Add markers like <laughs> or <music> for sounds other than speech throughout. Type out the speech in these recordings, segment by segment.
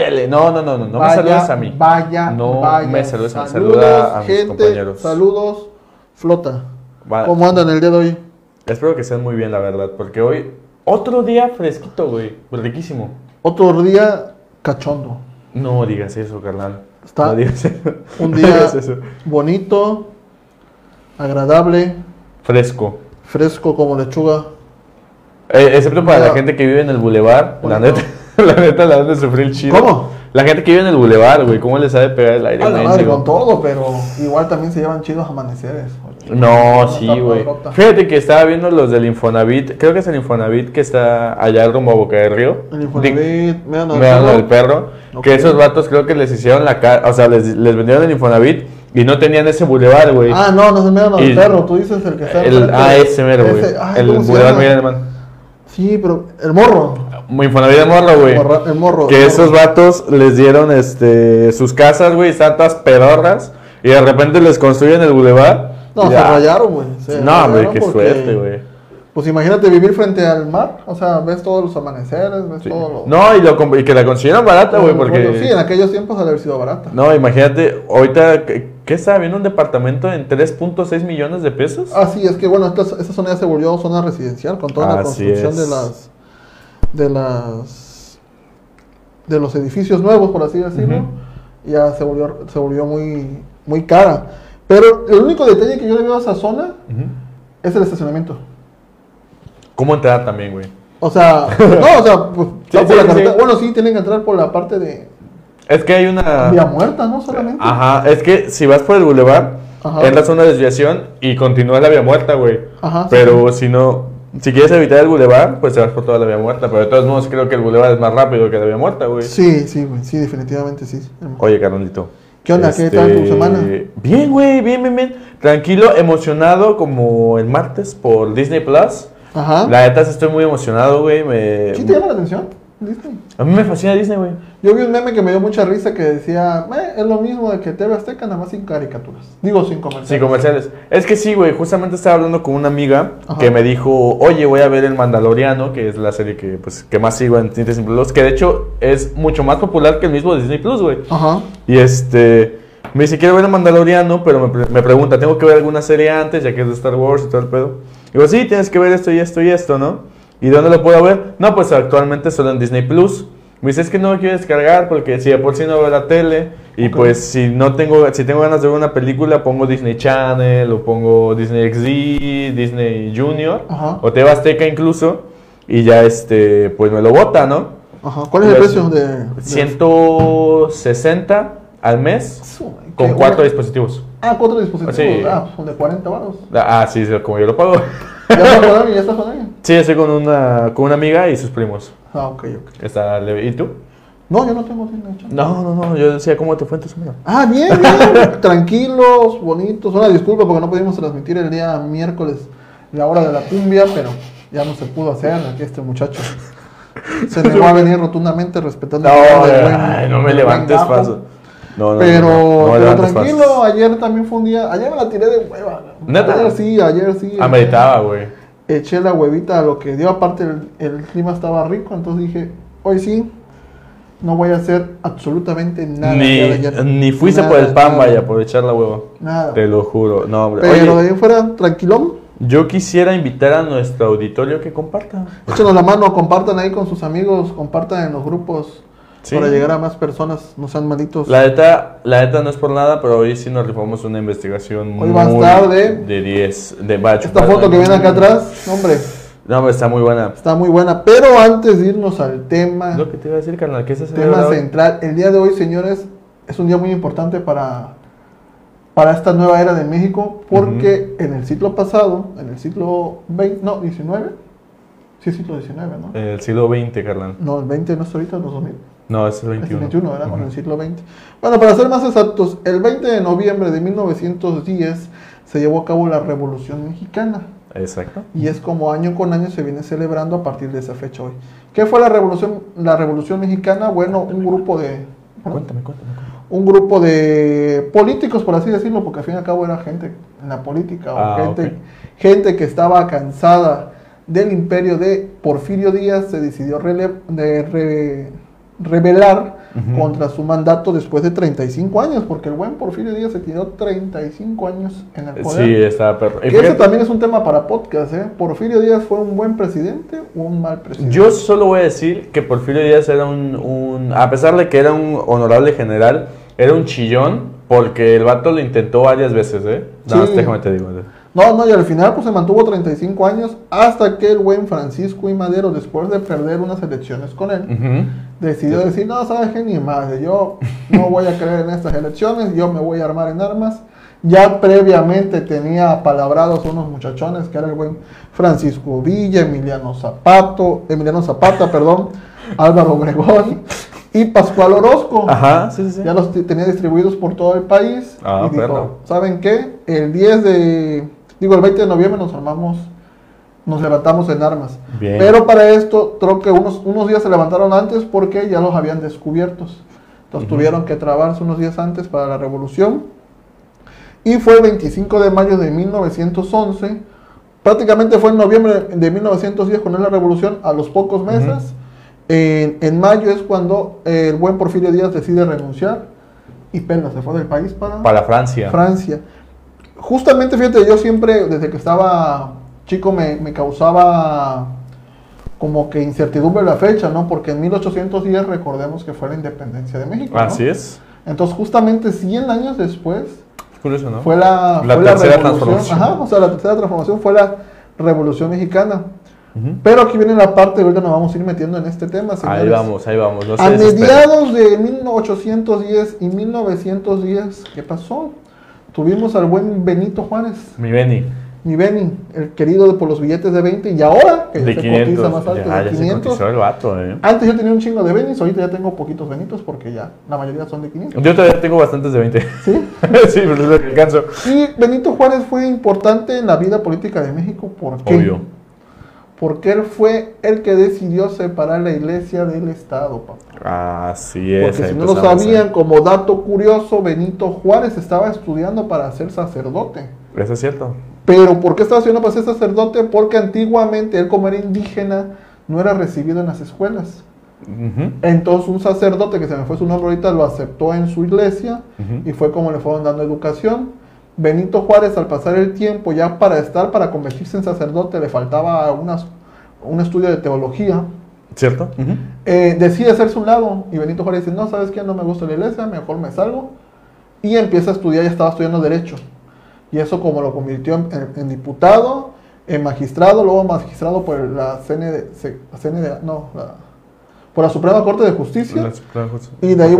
váyale. No, no, no, no, no me Vaya, saludas a mí. Vaya, No vaya. me saludes a mí, saluda a mis compañeros. Saludos, flota. ¿Cómo andan el día de hoy? Espero que estén muy bien, la verdad, porque hoy otro día fresquito, güey, riquísimo. Otro día cachondo. No digas eso, carnal. Está No digas eso. <laughs> Un día bonito, agradable, Fresco. fresco como lechuga. Eh, excepto para la gente que vive en el bulevar, la neta, <laughs> la neta la han de sufrir chido. ¿Cómo? La gente que vive en el bulevar, güey, ¿cómo les sabe pegar el aire? A la madre con todo, pero igual también se llevan chidos amaneceres. No, sí, güey. Fíjate que estaba viendo los del Infonavit, creo que es el Infonavit que está allá rumbo a Boca del Río. El Infonavit, al Me dan perro. el. Que esos vatos creo que les hicieron la cara, o sea, les, les vendieron el Infonavit y no tenían ese bulevar, güey. Ah, no, no se me dan al Y- perro. Tú dices el que está el, ah, ese mero, güey. El ¿cómo se bulevar? Miguel Alemán. Sí, pero el morro. Infonavit de morro, güey. El morro. Que esos morro. vatos les dieron este sus casas, güey, están todas pedorras y de repente les construyen el bulevar. No, se ya. rayaron, güey. No, rayaron qué porque, suerte, güey. Pues imagínate vivir frente al mar. O sea, ves todos los amaneceres, ves Sí. todo lo. No, y, lo, y que la consiguieron barata, güey, porque... Sí, en aquellos tiempos haber sido barata. No, imagínate, ahorita, ¿qué, estaba viendo un departamento en 3.6 millones de pesos? Ah, sí, es que bueno, esta, esta zona ya se volvió zona residencial con toda la construcción es. de las. De las. de los edificios nuevos, por así decirlo. Ya se volvió, se volvió muy, muy cara. Pero el único detalle que yo le veo a esa zona es el estacionamiento. ¿Cómo entrar también, güey? O sea, <laughs> no, o sea, pues, Sí, está por sí, la sí. Bueno, sí, tienen que entrar por la parte de Es que hay una... vía muerta, ¿no? Solamente. Ajá, es que si vas por el bulevar, entras a una desviación y continúa la vía muerta, güey. Ajá, Pero si no, si quieres evitar el bulevar, pues te vas por toda la vía muerta. Pero de todos modos creo que el bulevar es más rápido que la vía muerta, güey. Sí, sí, güey, sí, definitivamente sí. Oye, Carolito. ¿Qué onda? ¿Qué tal tu semana? Bien, güey, bien, bien, bien. Tranquilo, emocionado como el martes por Disney Plus. Ajá. La neta estoy muy emocionado, güey. Me... ¿Sí te llama la atención? Disney. A mí me fascina Disney, güey. Yo vi un meme que me dio mucha risa que decía, "Eh, es lo mismo de que TV Azteca, nada más sin caricaturas. Digo, sin comerciales. Sí, comerciales. Es que sí, güey. Justamente estaba hablando con una amiga Ajá. que me dijo, oye, voy a ver El Mandaloriano, que es la serie que, pues, que más sigo en Disney Plus, que de hecho es mucho más popular que el mismo Disney Plus, güey. Ajá. Y este, me dice, quiero ver El Mandaloriano, pero me, pre- me pregunta, ¿tengo que ver alguna serie antes, ya que es de Star Wars y todo el pedo? Digo, sí, tienes que ver esto y esto y esto, ¿no? ¿Y dónde lo puedo ver? No, pues actualmente solo en Disney Plus. Me dice, es que no lo quiero descargar porque si de por sí no veo la tele y Ok. pues si no tengo, si tengo ganas de ver una película, pongo Disney Channel o pongo Disney XD, Disney Junior o TV Azteca incluso y ya este, pues me lo bota, ¿no? Ajá. ¿Cuál es el Pues, precio de...? de- 160 al mes con cuatro dispositivos. Ah, cuatro dispositivos. Sí. Ah, son de 40 baros. Ah, sí, sí, como yo lo pago. ¿Ya estás con alguien? ¿Ya estás con alguien? Sí, estoy con una, con una amiga y sus primos. Ah, ok, ok. Está leve. ¿Y tú? No, yo no tengo Disney Channel. No, no, no. Yo decía, ¿cómo te fue en tu semana? Ah, bien, bien. <laughs> Tranquilos, bonitos. Una disculpa porque no pudimos transmitir el día miércoles la hora de la cumbia, pero ya no se pudo hacer. Aquí este muchacho se <laughs> negó a venir rotundamente respetando No, el ay, no me levantes gajo. paso. No, no, Pero, no, no, no me pero tranquilo, pasos. ayer también fue un día. Ayer me la tiré de hueva. ¿Neta? Ayer sí, ayer sí. Ameritaba, güey. Eché la huevita a lo que dio. Aparte, el, el clima estaba rico. Entonces dije, hoy sí, no voy a hacer absolutamente nada. de Ni, ayer. ni fuiste Nada, por el pan, nada, vaya, por echar la hueva. Nada. Te lo juro. No, hombre. Pero de Oye, ahí fuera, tranquilón. yo quisiera invitar a nuestro auditorio que comparta. Échenos la mano, compartan ahí con sus amigos, compartan en los grupos Sí. para llegar a más personas, no sean malitos. La neta, la neta no es por nada, pero hoy sí nos rifamos una investigación Hoy muy estar de- de 10. De, a Esta foto que viene acá atrás, hombre, No, está muy buena. está muy buena. Pero antes de irnos al tema, Lo que te iba a decir, carnal, ¿qué es ese tema central, el día de hoy, señores, es un día muy importante para, para esta nueva era de México, porque en el siglo pasado, en el siglo 20, no, 19, sí, siglo 19, ¿no? El siglo XX, carnal. No, el 20 no es ahorita, los 2000. No, es el Es el 21. 21, ¿verdad? Con el siglo XX. Bueno, para ser más exactos, el 20 de noviembre de 1910 se llevó a cabo la Revolución Mexicana. Exacto. Y es como año con año se viene celebrando a partir de esa fecha hoy. ¿Qué fue la Revolución, la Revolución Mexicana? Bueno, un grupo de... Cuéntame, cuéntame. cuéntame. Un grupo de políticos, por así decirlo, porque al fin y al cabo era gente en la política, o Ah, gente, gente que estaba cansada del imperio de Porfirio Díaz, se decidió rele- de re- rebelar contra su mandato después de 35 años, porque el buen Porfirio Díaz se tiró 35 años en el poder. Sí, estaba perro. Que ese también es un tema para podcast, ¿eh? ¿Porfirio Díaz fue un buen presidente o un mal presidente? Yo solo voy a decir que Porfirio Díaz era un, un- a pesar de que era un honorable general, era un chillón porque el vato lo intentó varias veces, ¿eh? Nada Sí. déjame te digo. ¿eh? No, no, y al final pues se mantuvo 35 años hasta que el buen Francisco y Madero, después de perder unas elecciones con él, decidió decir, no, sabes qué, ni madre, yo no voy a creer en estas elecciones, yo me voy a armar en armas. Ya previamente tenía palabrados unos muchachones que era el buen Francisco Villa, Emiliano Zapato, Emiliano Zapata, <laughs> perdón, Álvaro Obregón y Pascual Orozco. Ajá, sí, sí. Ya los tenía distribuidos por todo el país. Ah, y dijo. ¿saben qué? El 10 de, digo, el 20 de noviembre nos armamos, nos levantamos en armas. Bien. Pero para esto, creo que unos, unos días se levantaron antes porque ya los habían descubiertos. Entonces Ujú. tuvieron que trabarse unos días antes para la revolución. Y fue el 25 de mayo de 1911. Prácticamente fue en noviembre de 1910 con la revolución, a los pocos meses. En, en mayo es cuando el buen Porfirio Díaz decide renunciar y pela, se fue del país para, Para Francia. Francia. Justamente, fíjate, yo siempre, desde que estaba chico, me, me causaba como que incertidumbre la fecha, ¿no? Porque en 1810 recordemos que fue la independencia de México. ¿no? Así es. Entonces, justamente 100 años después Curioso, ¿no? fue la, La fue tercera revolución. transformación. Ajá, o sea, la tercera transformación fue la revolución mexicana. Pero aquí viene la parte, ahorita nos vamos a ir metiendo en este tema. Ahí vamos, ahí vamos. No A mediados de 1810 y 1910, ¿qué pasó? Tuvimos al buen Benito Juárez, Mi Beni. mi Beni, el querido de por los billetes de 20 y ahora que De se 500. cotiza más alto ya, de ya se 500. cotizó el vato, ¿eh? Antes yo tenía un chingo de Benis, ahorita ya tengo poquitos Benitos porque ya la mayoría son de 500. Yo todavía tengo bastantes de 20. ¿Sí? <laughs> sí, pero es lo que alcanzo. Y Benito Juárez fue importante en la vida política de México porque Obvio. Porque él fue el que decidió separar la iglesia del Estado, papá. Así es. Porque si no lo sabían, como dato curioso, Benito Juárez estaba estudiando para ser sacerdote. Eso es cierto. Pero ¿por qué estaba estudiando para ser sacerdote? Porque antiguamente él como era indígena no era recibido en las escuelas. Entonces un sacerdote, que se me fue su nombre ahorita, lo aceptó en su iglesia y fue como le fueron dando educación. Benito Juárez al pasar el tiempo ya para estar, para convertirse en sacerdote, le faltaba unas, un estudio de teología. ¿Cierto? Eh, decide hacerse un lado y Benito Juárez dice, no, ¿sabes qué? No me gusta la iglesia, mejor me salgo. Y empieza a estudiar, ya estaba estudiando Derecho. Y eso como lo convirtió en, en- en diputado, en magistrado, luego magistrado por la CND, no, la- por la Suprema Corte de Justicia. La Y de, ahí,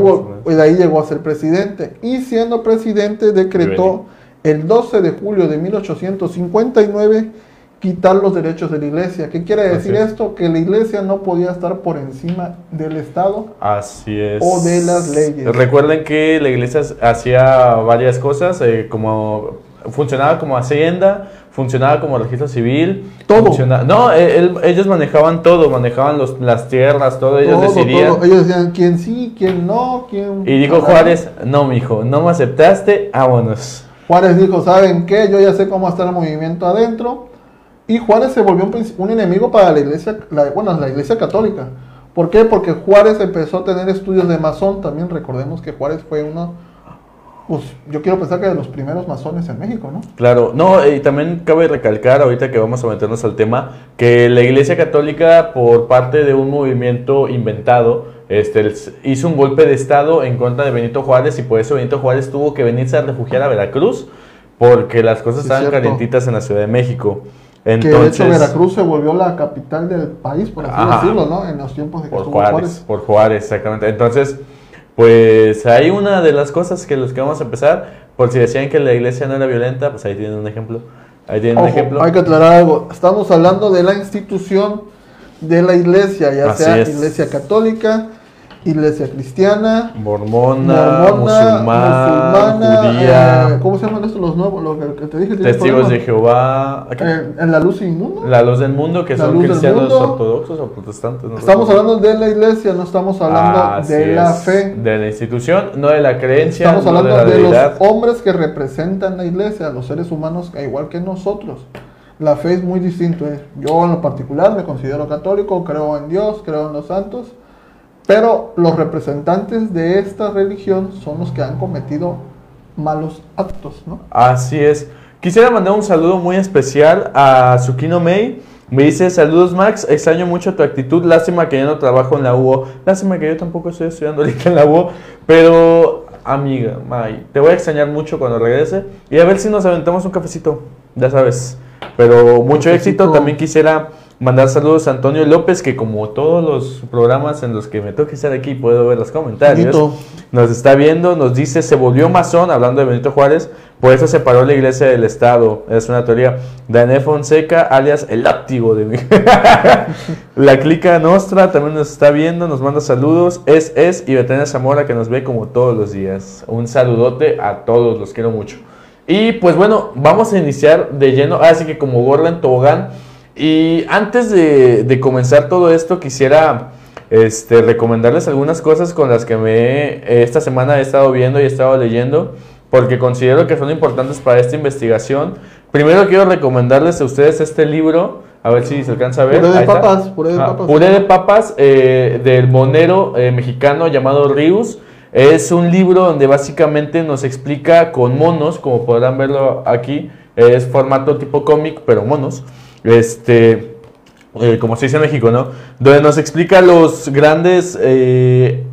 y de ahí llegó a ser presidente. Y siendo presidente decretó el 12 de julio de 1859 quitar los derechos de la iglesia. ¿Qué quiere decir es. esto? Que la iglesia no podía estar por encima del Estado. Así es. O de las leyes. Recuerden que la iglesia hacía varias cosas, eh, como funcionaba como hacienda, funcionaba como registro civil. Todo. no, él- ellos manejaban todo, manejaban los- las tierras, todo, ellos Todo, decidían. todo. Ellos decían quién sí, quién no, quién... Y dijo. Juárez, no, mijo, no me aceptaste, vámonos. Juárez dijo, ¿saben qué? Yo ya sé cómo está el movimiento adentro. Y Juárez se volvió un, enemigo para la iglesia, bueno, la iglesia católica. ¿Por qué? Porque Juárez empezó a tener estudios de masón. También recordemos que Juárez fue uno, pues yo quiero pensar que de los primeros masones en México, ¿no? Claro, no, y también cabe recalcar ahorita que vamos a meternos al tema que la Iglesia Católica por parte de un movimiento inventado este, hizo un golpe de estado en contra de Benito Juárez y por eso Benito Juárez tuvo que venirse a refugiar a Veracruz porque las cosas Sí, estaban cierto. calientitas en la Ciudad de México. que de Entonces, hecho Veracruz se volvió la capital del país, por así Ajá. decirlo, ¿no? En los tiempos de que por estuvo Juárez, Juárez. por Juárez, exactamente. Entonces, pues hay una de las cosas que los que vamos a empezar, por si decían que la iglesia no era violenta, pues ahí tienen un ejemplo. Ahí tienen un Ojo, ejemplo. hay que aclarar algo. Estamos hablando de la institución de la iglesia, ya Así sea es. iglesia católica, iglesia cristiana, Mormona, mormona, musulmana, musulmana, judía, eh, ¿cómo se llaman estos los nuevos? Lo que, te dije, ¿tienes testigos de? Jehová, Eh, en la luz inmunda. la luz del mundo, que La son cristianos mundo. ortodoxos o protestantes. no Estamos hablando de la iglesia, no estamos hablando Así de la es, fe. De la institución, no de la creencia, Estamos no hablando de la de, los hombres que representan la iglesia, los seres humanos, igual que nosotros. La fe es muy distinto. ¿eh? Yo en lo particular me considero católico, creo en Dios, creo en los santos. Pero los representantes de esta religión son los que han cometido malos actos, ¿no? Así es. Quisiera mandar un saludo muy especial a Tsukino Mei. Me dice, saludos Max, extraño mucho tu actitud, lástima que ya no trabajo en la UO, lástima que yo tampoco estoy estudiando ahorita en la UO, pero amiga, May, te voy a extrañar mucho cuando regrese y a ver si nos aventamos un cafecito, ya sabes. Pero mucho éxito, también quisiera mandar saludos a Antonio López, que como todos los programas en los que me toca estar aquí puedo ver los comentarios. Benito. Nos está viendo, nos dice, se volvió masón, hablando de Benito Juárez, por eso separó la iglesia del Estado. Es una teoría. Daniel Fonseca, alias el látigo de mí. <laughs> la clica Nostra también nos está viendo, nos manda saludos. Es, es, y Betania Zamora que nos ve como todos los días. Un saludote a todos, los quiero mucho. Y pues bueno, vamos a iniciar de lleno, así que como gorla en tobogán. Y antes de, de comenzar todo esto, quisiera este, recomendarles algunas cosas con las que me esta semana he estado viendo y he estado leyendo, porque considero que son importantes para esta investigación. Primero quiero recomendarles a ustedes este libro, a ver si se alcanza a ver. Puré de papas, puré de Ah, papas. Puré de papas eh, del monero eh, mexicano llamado Rius. Es un libro donde básicamente nos explica con monos, como podrán verlo aquí, es formato tipo cómic, pero monos. Este, eh, como se dice en México, ¿no? Donde nos explica los grandes eh,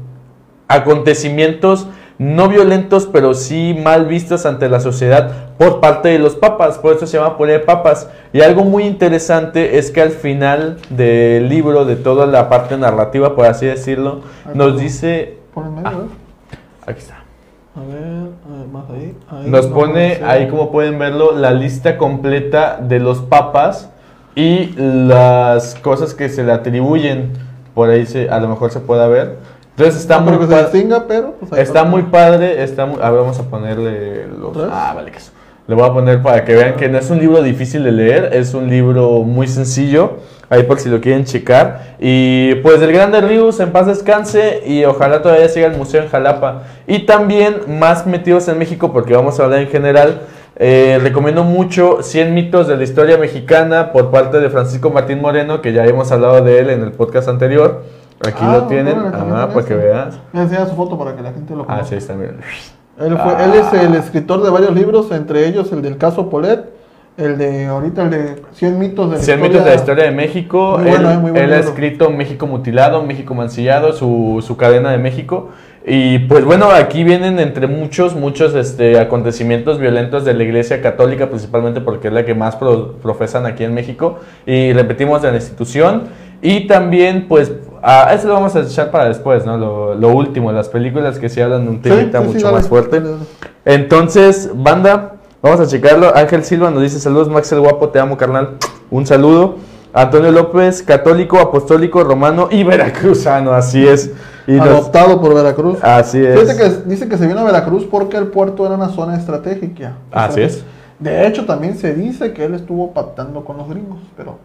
acontecimientos no violentos, pero sí mal vistos ante la sociedad por parte de los papas. Por eso se llama de Papas. Y algo muy interesante es que al final del libro, de toda la parte narrativa, por así decirlo, nos dice. Por medio, Ah. Aquí está. A ver, más ahí. ahí Nos no pone ahí, como pueden verlo, la lista completa de los papas y las cosas que se le atribuyen. Por ahí se, a lo mejor se pueda ver. Entonces está No muy distinga, pero pues ahí Está muy padre, está muy... A ver, vamos a ponerle los... Ah, vale, que eso. Le voy a poner para que vean que no es un libro difícil de leer, es un libro muy sencillo, ahí por si lo quieren checar. Y pues del Grande Rius, en paz descanse y ojalá todavía siga el museo en Jalapa. Y también más metidos en México, porque vamos a hablar en general, eh, recomiendo mucho 100 mitos de la historia mexicana por parte de Francisco Martín Moreno, que ya hemos hablado de él en el podcast anterior. Aquí Ah, lo tienen, órale, también ajá, con para que este. veas. Me enseña su foto para que la gente lo Ah, conozca. sí, está bien. Él, fue, Ah. él es el escritor de varios libros, entre ellos el del caso Polet, el de ahorita el de 100 mitos de la 100 historia. mitos de la historia de México. Muy él bueno, eh, muy él ha libro. escrito México mutilado, México mancillado, su, su cadena de México. Y pues bueno, aquí vienen entre muchos, muchos este, acontecimientos violentos de la Iglesia Católica, principalmente porque es la que más pro- profesan aquí en México. Y repetimos de la institución. Y también, pues, a eso lo vamos a echar para después, ¿no? Lo, lo último, las películas que sí hablan de un sí, sí, mucho más fuerte. Entonces, banda, vamos a checarlo. Ángel Silva nos dice saludos, Max el Guapo, te amo, carnal. Un saludo. Antonio López, católico, apostólico, romano y veracruzano, así es. Y nos- Adoptado por Veracruz. así es. Fíjate que dice que se vino a Veracruz porque el puerto era una zona estratégica. Así es. De hecho, también se dice que él estuvo pactando con los gringos, pero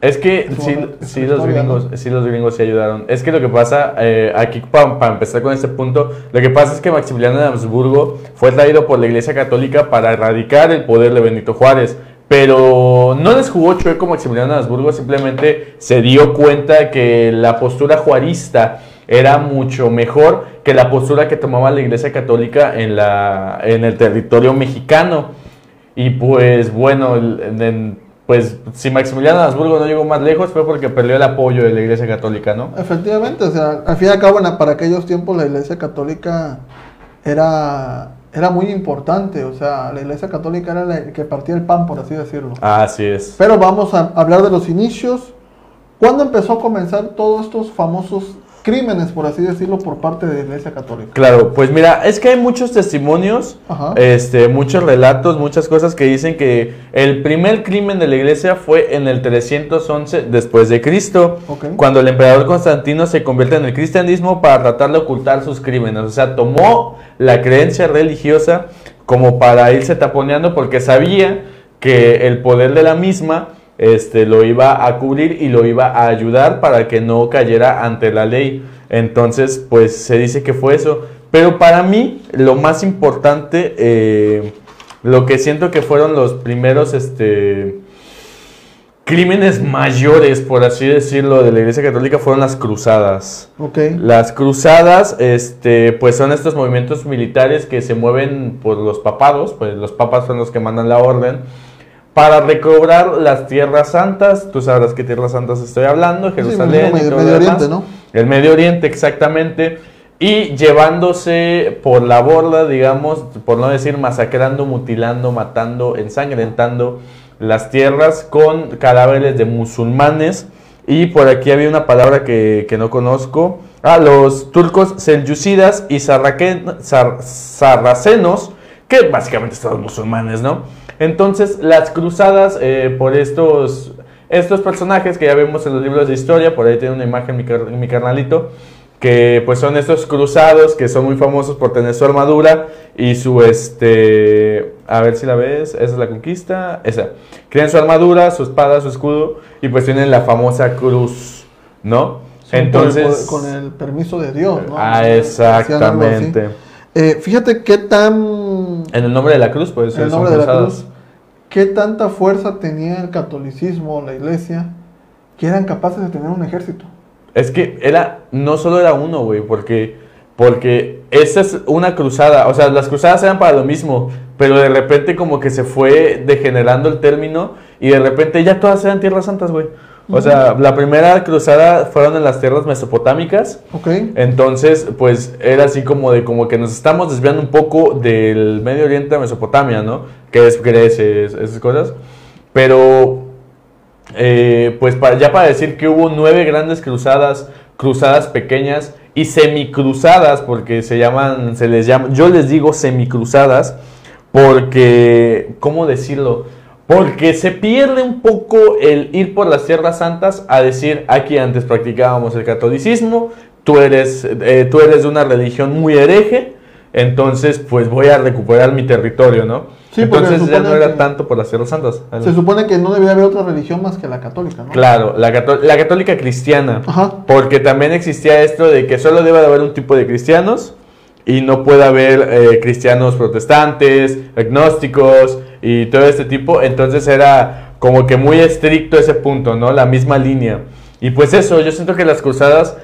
Es que Es sí, una- sí los gringos, sí los gringos sí ayudaron. Es que lo que pasa, eh, aquí para empezar con este punto, lo que pasa es que Maximiliano de Habsburgo fue traído por la Iglesia Católica para erradicar el poder de Benito Juárez. Pero no les jugó chueco Maximiliano de Habsburgo, simplemente se dio cuenta que la postura juarista era mucho mejor que la postura que tomaba la Iglesia Católica en, la, en el territorio mexicano. Y pues bueno, en- pues si Maximiliano de Habsburgo no llegó más lejos fue porque perdió el apoyo de la Iglesia Católica, ¿no? efectivamente, o sea, al fin y al cabo, para aquellos tiempos la iglesia católica era, era muy importante, o sea, la iglesia católica era la que partía el pan, por así decirlo. Así es. Pero vamos a hablar de los inicios. ¿Cuándo empezó a comenzar todos estos famosos crímenes, por así decirlo, por parte de la iglesia católica? Claro, pues mira, es que hay muchos testimonios, Ajá. este, muchos relatos, muchas cosas que dicen que el primer crimen de la iglesia fue en el 311 después de Cristo, cuando el emperador Constantino se convierte en el cristianismo para tratar de ocultar sus crímenes. O sea, tomó la creencia religiosa como para irse taponeando porque sabía que el poder de la misma este, lo iba a cubrir y lo iba a ayudar para que no cayera ante la ley. Entonces, pues se dice que fue eso. Pero para mí, lo más importante, eh, lo que siento que fueron los primeros, este, crímenes mayores, por así decirlo, de la Iglesia Católica fueron las cruzadas. Las cruzadas, este, pues son estos movimientos militares que se mueven por los papados, pues los papas son los que mandan la orden, para recobrar las tierras santas. Tú sabrás qué tierras santas estoy hablando, Jerusalén. Sí, y Medio, Oriente. ¿no? El Medio Oriente, exactamente. Y llevándose por la borda, digamos, por no decir masacrando, mutilando, matando, ensangrentando las tierras con cadáveres de musulmanes. Y por aquí había una palabra que, que no conozco. Ah, los turcos selyucidas y sarracenos, que básicamente los musulmanes, ¿no? Entonces, las cruzadas eh, por estos, estos personajes que ya vemos en los libros de historia, por ahí tiene una imagen mi, car- mi carnalito, que pues son estos cruzados que son muy famosos por tener su armadura y su este a ver si la ves esa es la conquista esa tienen su armadura su espada su escudo y pues tienen la famosa cruz no entonces por- con el permiso de Dios, ¿no? ah exactamente Eh, fíjate qué tan. en el nombre de la cruz pues el son nombre de la cruz. ¿Qué tanta fuerza tenía el catolicismo, la iglesia, que eran capaces de tener un ejército? Es que era, no solo era uno, güey, porque, porque esa es una cruzada, o sea, las cruzadas eran para lo mismo, pero de repente como que se fue degenerando el término y de repente ya todas eran tierras santas, güey. O sea, la primera cruzada fueron en las tierras mesopotámicas, ¿Ok? entonces, pues era así como de como que nos estamos desviando un poco del Medio Oriente a Mesopotamia, ¿no? Que es Grecia, es- esas cosas. Pero, eh, pues para, ya para decir que hubo nueve grandes cruzadas, cruzadas pequeñas y semicruzadas, porque se llaman, se les llama, yo les digo semicruzadas, porque, ¿cómo decirlo? Porque se pierde un poco el ir por las tierras santas a decir, aquí antes practicábamos el catolicismo, tú eres, eh, tú eres de una religión muy hereje, entonces pues voy a recuperar mi territorio, ¿no? Sí, entonces ya no era tanto por las tierras santas. Se supone que no debía haber otra religión más que la católica, ¿no? Claro, la, cató- la católica cristiana. Ajá. Porque también existía esto de que solo debe de haber un tipo de cristianos y no puede haber eh, cristianos protestantes, agnósticos y todo este tipo. Entonces era como que muy estricto ese punto, ¿no? La misma línea. Y pues eso, yo siento que las cruzadas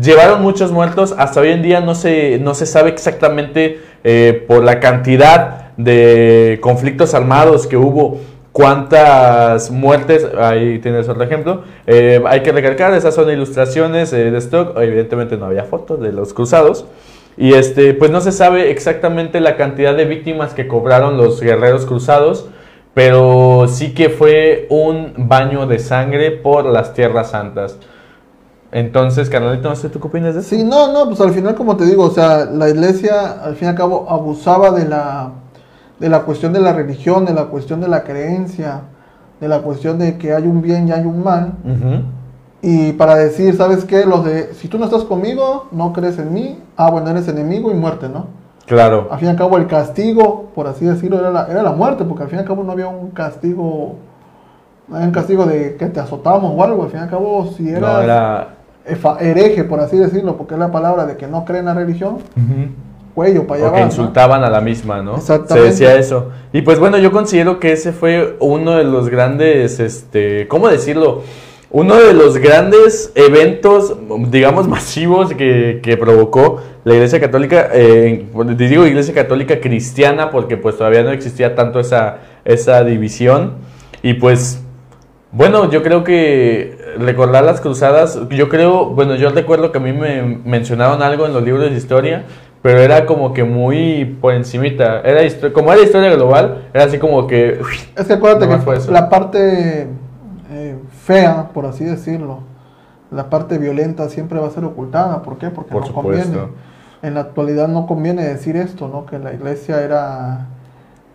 llevaron muchos muertos. Hasta hoy en día no se, no se sabe exactamente eh, por la cantidad de conflictos armados que hubo cuántas muertes, ahí tienes otro ejemplo, Eh, hay que recalcar, esas son ilustraciones eh, de stock, evidentemente no había fotos de los cruzados, y este, pues no se sabe exactamente la cantidad de víctimas que cobraron los guerreros cruzados, pero sí que fue un baño de sangre por las tierras santas. Entonces, carnalito, no sé tú qué opinas de eso. Sí, no, no, pues al final, como te digo, o sea, la iglesia al fin y al cabo abusaba de la, de la cuestión de la religión, de la cuestión de la creencia, de la cuestión de que hay un bien y hay un mal. Y para decir, ¿sabes qué? Los de, si tú no estás conmigo, no crees en mí, ah, bueno, eres enemigo y muerte, ¿no? Claro, Al fin y al cabo, el castigo, por así decirlo, era la, era la muerte, porque al fin y al cabo no había un castigo, no había un castigo de que te azotamos o algo. Al fin y al cabo, si eras no era... hereje, por así decirlo, porque es la palabra de que no creen en la religión, Ujú. cuello para allá O que vas, ¿no? insultaban a la misma, ¿no? Exactamente. Se decía eso. Y pues bueno, yo considero que ese fue uno de los grandes, este, ¿cómo decirlo? Uno de los grandes eventos, digamos, masivos que, que provocó la Iglesia Católica, eh, digo Iglesia Católica cristiana porque pues todavía no existía tanto esa, esa división. Y pues, bueno, yo creo que recordar las cruzadas, yo creo, bueno, yo recuerdo que a mí me mencionaron algo en los libros de historia, pero era como que muy por encimita. Era como era historia global, era así como que... Es que acuérdate que fue eso. la parte fea, por así decirlo, la parte violenta siempre va a ser ocultada. ¿Por qué? Porque Por no supuesto. conviene. En la actualidad no conviene decir esto, ¿no? Que la iglesia era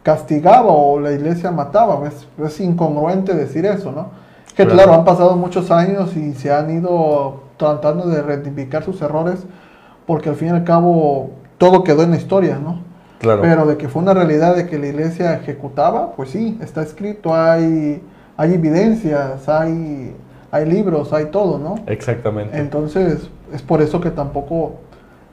castigaba o la iglesia mataba. Es, es incongruente decir eso, ¿no? Que Claro. claro, han pasado muchos años y se han ido tratando de rectificar sus errores porque al fin y al cabo todo quedó en la historia, ¿no? Claro. Pero de que fue una realidad de que la iglesia ejecutaba, pues sí, está escrito, hay, hay evidencias, hay, hay libros, hay todo, ¿no? Exactamente. Entonces, es por eso que tampoco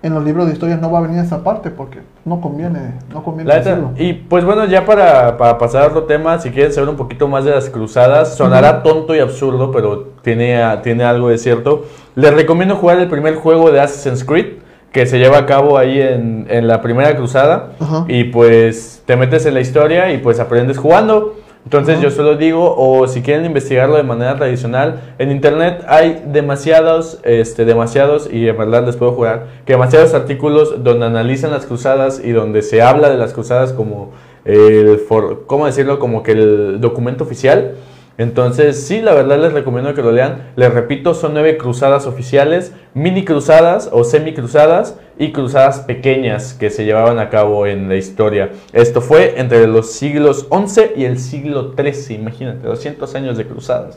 en los libros de historias no va a venir esa parte porque no conviene, no conviene decirlo. y pues bueno, ya para, para pasar a otro tema, si quieren saber un poquito más de las cruzadas, sonará tonto y absurdo, pero tiene, tiene algo de cierto. Les recomiendo jugar el primer juego de Assassin's Creed, que se lleva a cabo ahí en, en la primera cruzada, Ajá. y pues te metes en la historia y pues aprendes jugando. Entonces yo solo digo, o si quieren investigarlo de manera tradicional, en internet hay demasiados, este, demasiados, y en verdad les puedo jugar, que demasiados artículos donde analizan las cruzadas y donde se habla de las cruzadas como el, for- ¿cómo decirlo? Como que el documento oficial. Entonces, sí, la verdad les recomiendo que lo lean. Les repito, son nueve cruzadas oficiales, mini cruzadas o semi cruzadas y cruzadas pequeñas que se llevaban a cabo en la historia. Esto fue entre los siglos XI y el siglo XIII, imagínate, 200 años de cruzadas.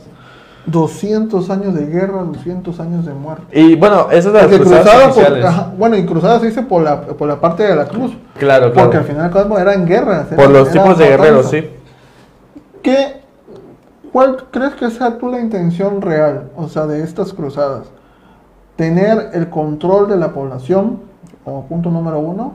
200 años de guerra, 200 años de muerte. Y bueno, esas son las Porque cruzadas cruzada, por- ajá, bueno, y cruzada se dice por la, por la parte de la cruz. Claro, claro. Porque al final eran guerras. Por los tipos de guerreros, sí. ¿Qué, ¿Cuál crees que sea tú la intención real, o sea, de estas cruzadas? Tener el control de la población, como punto número uno,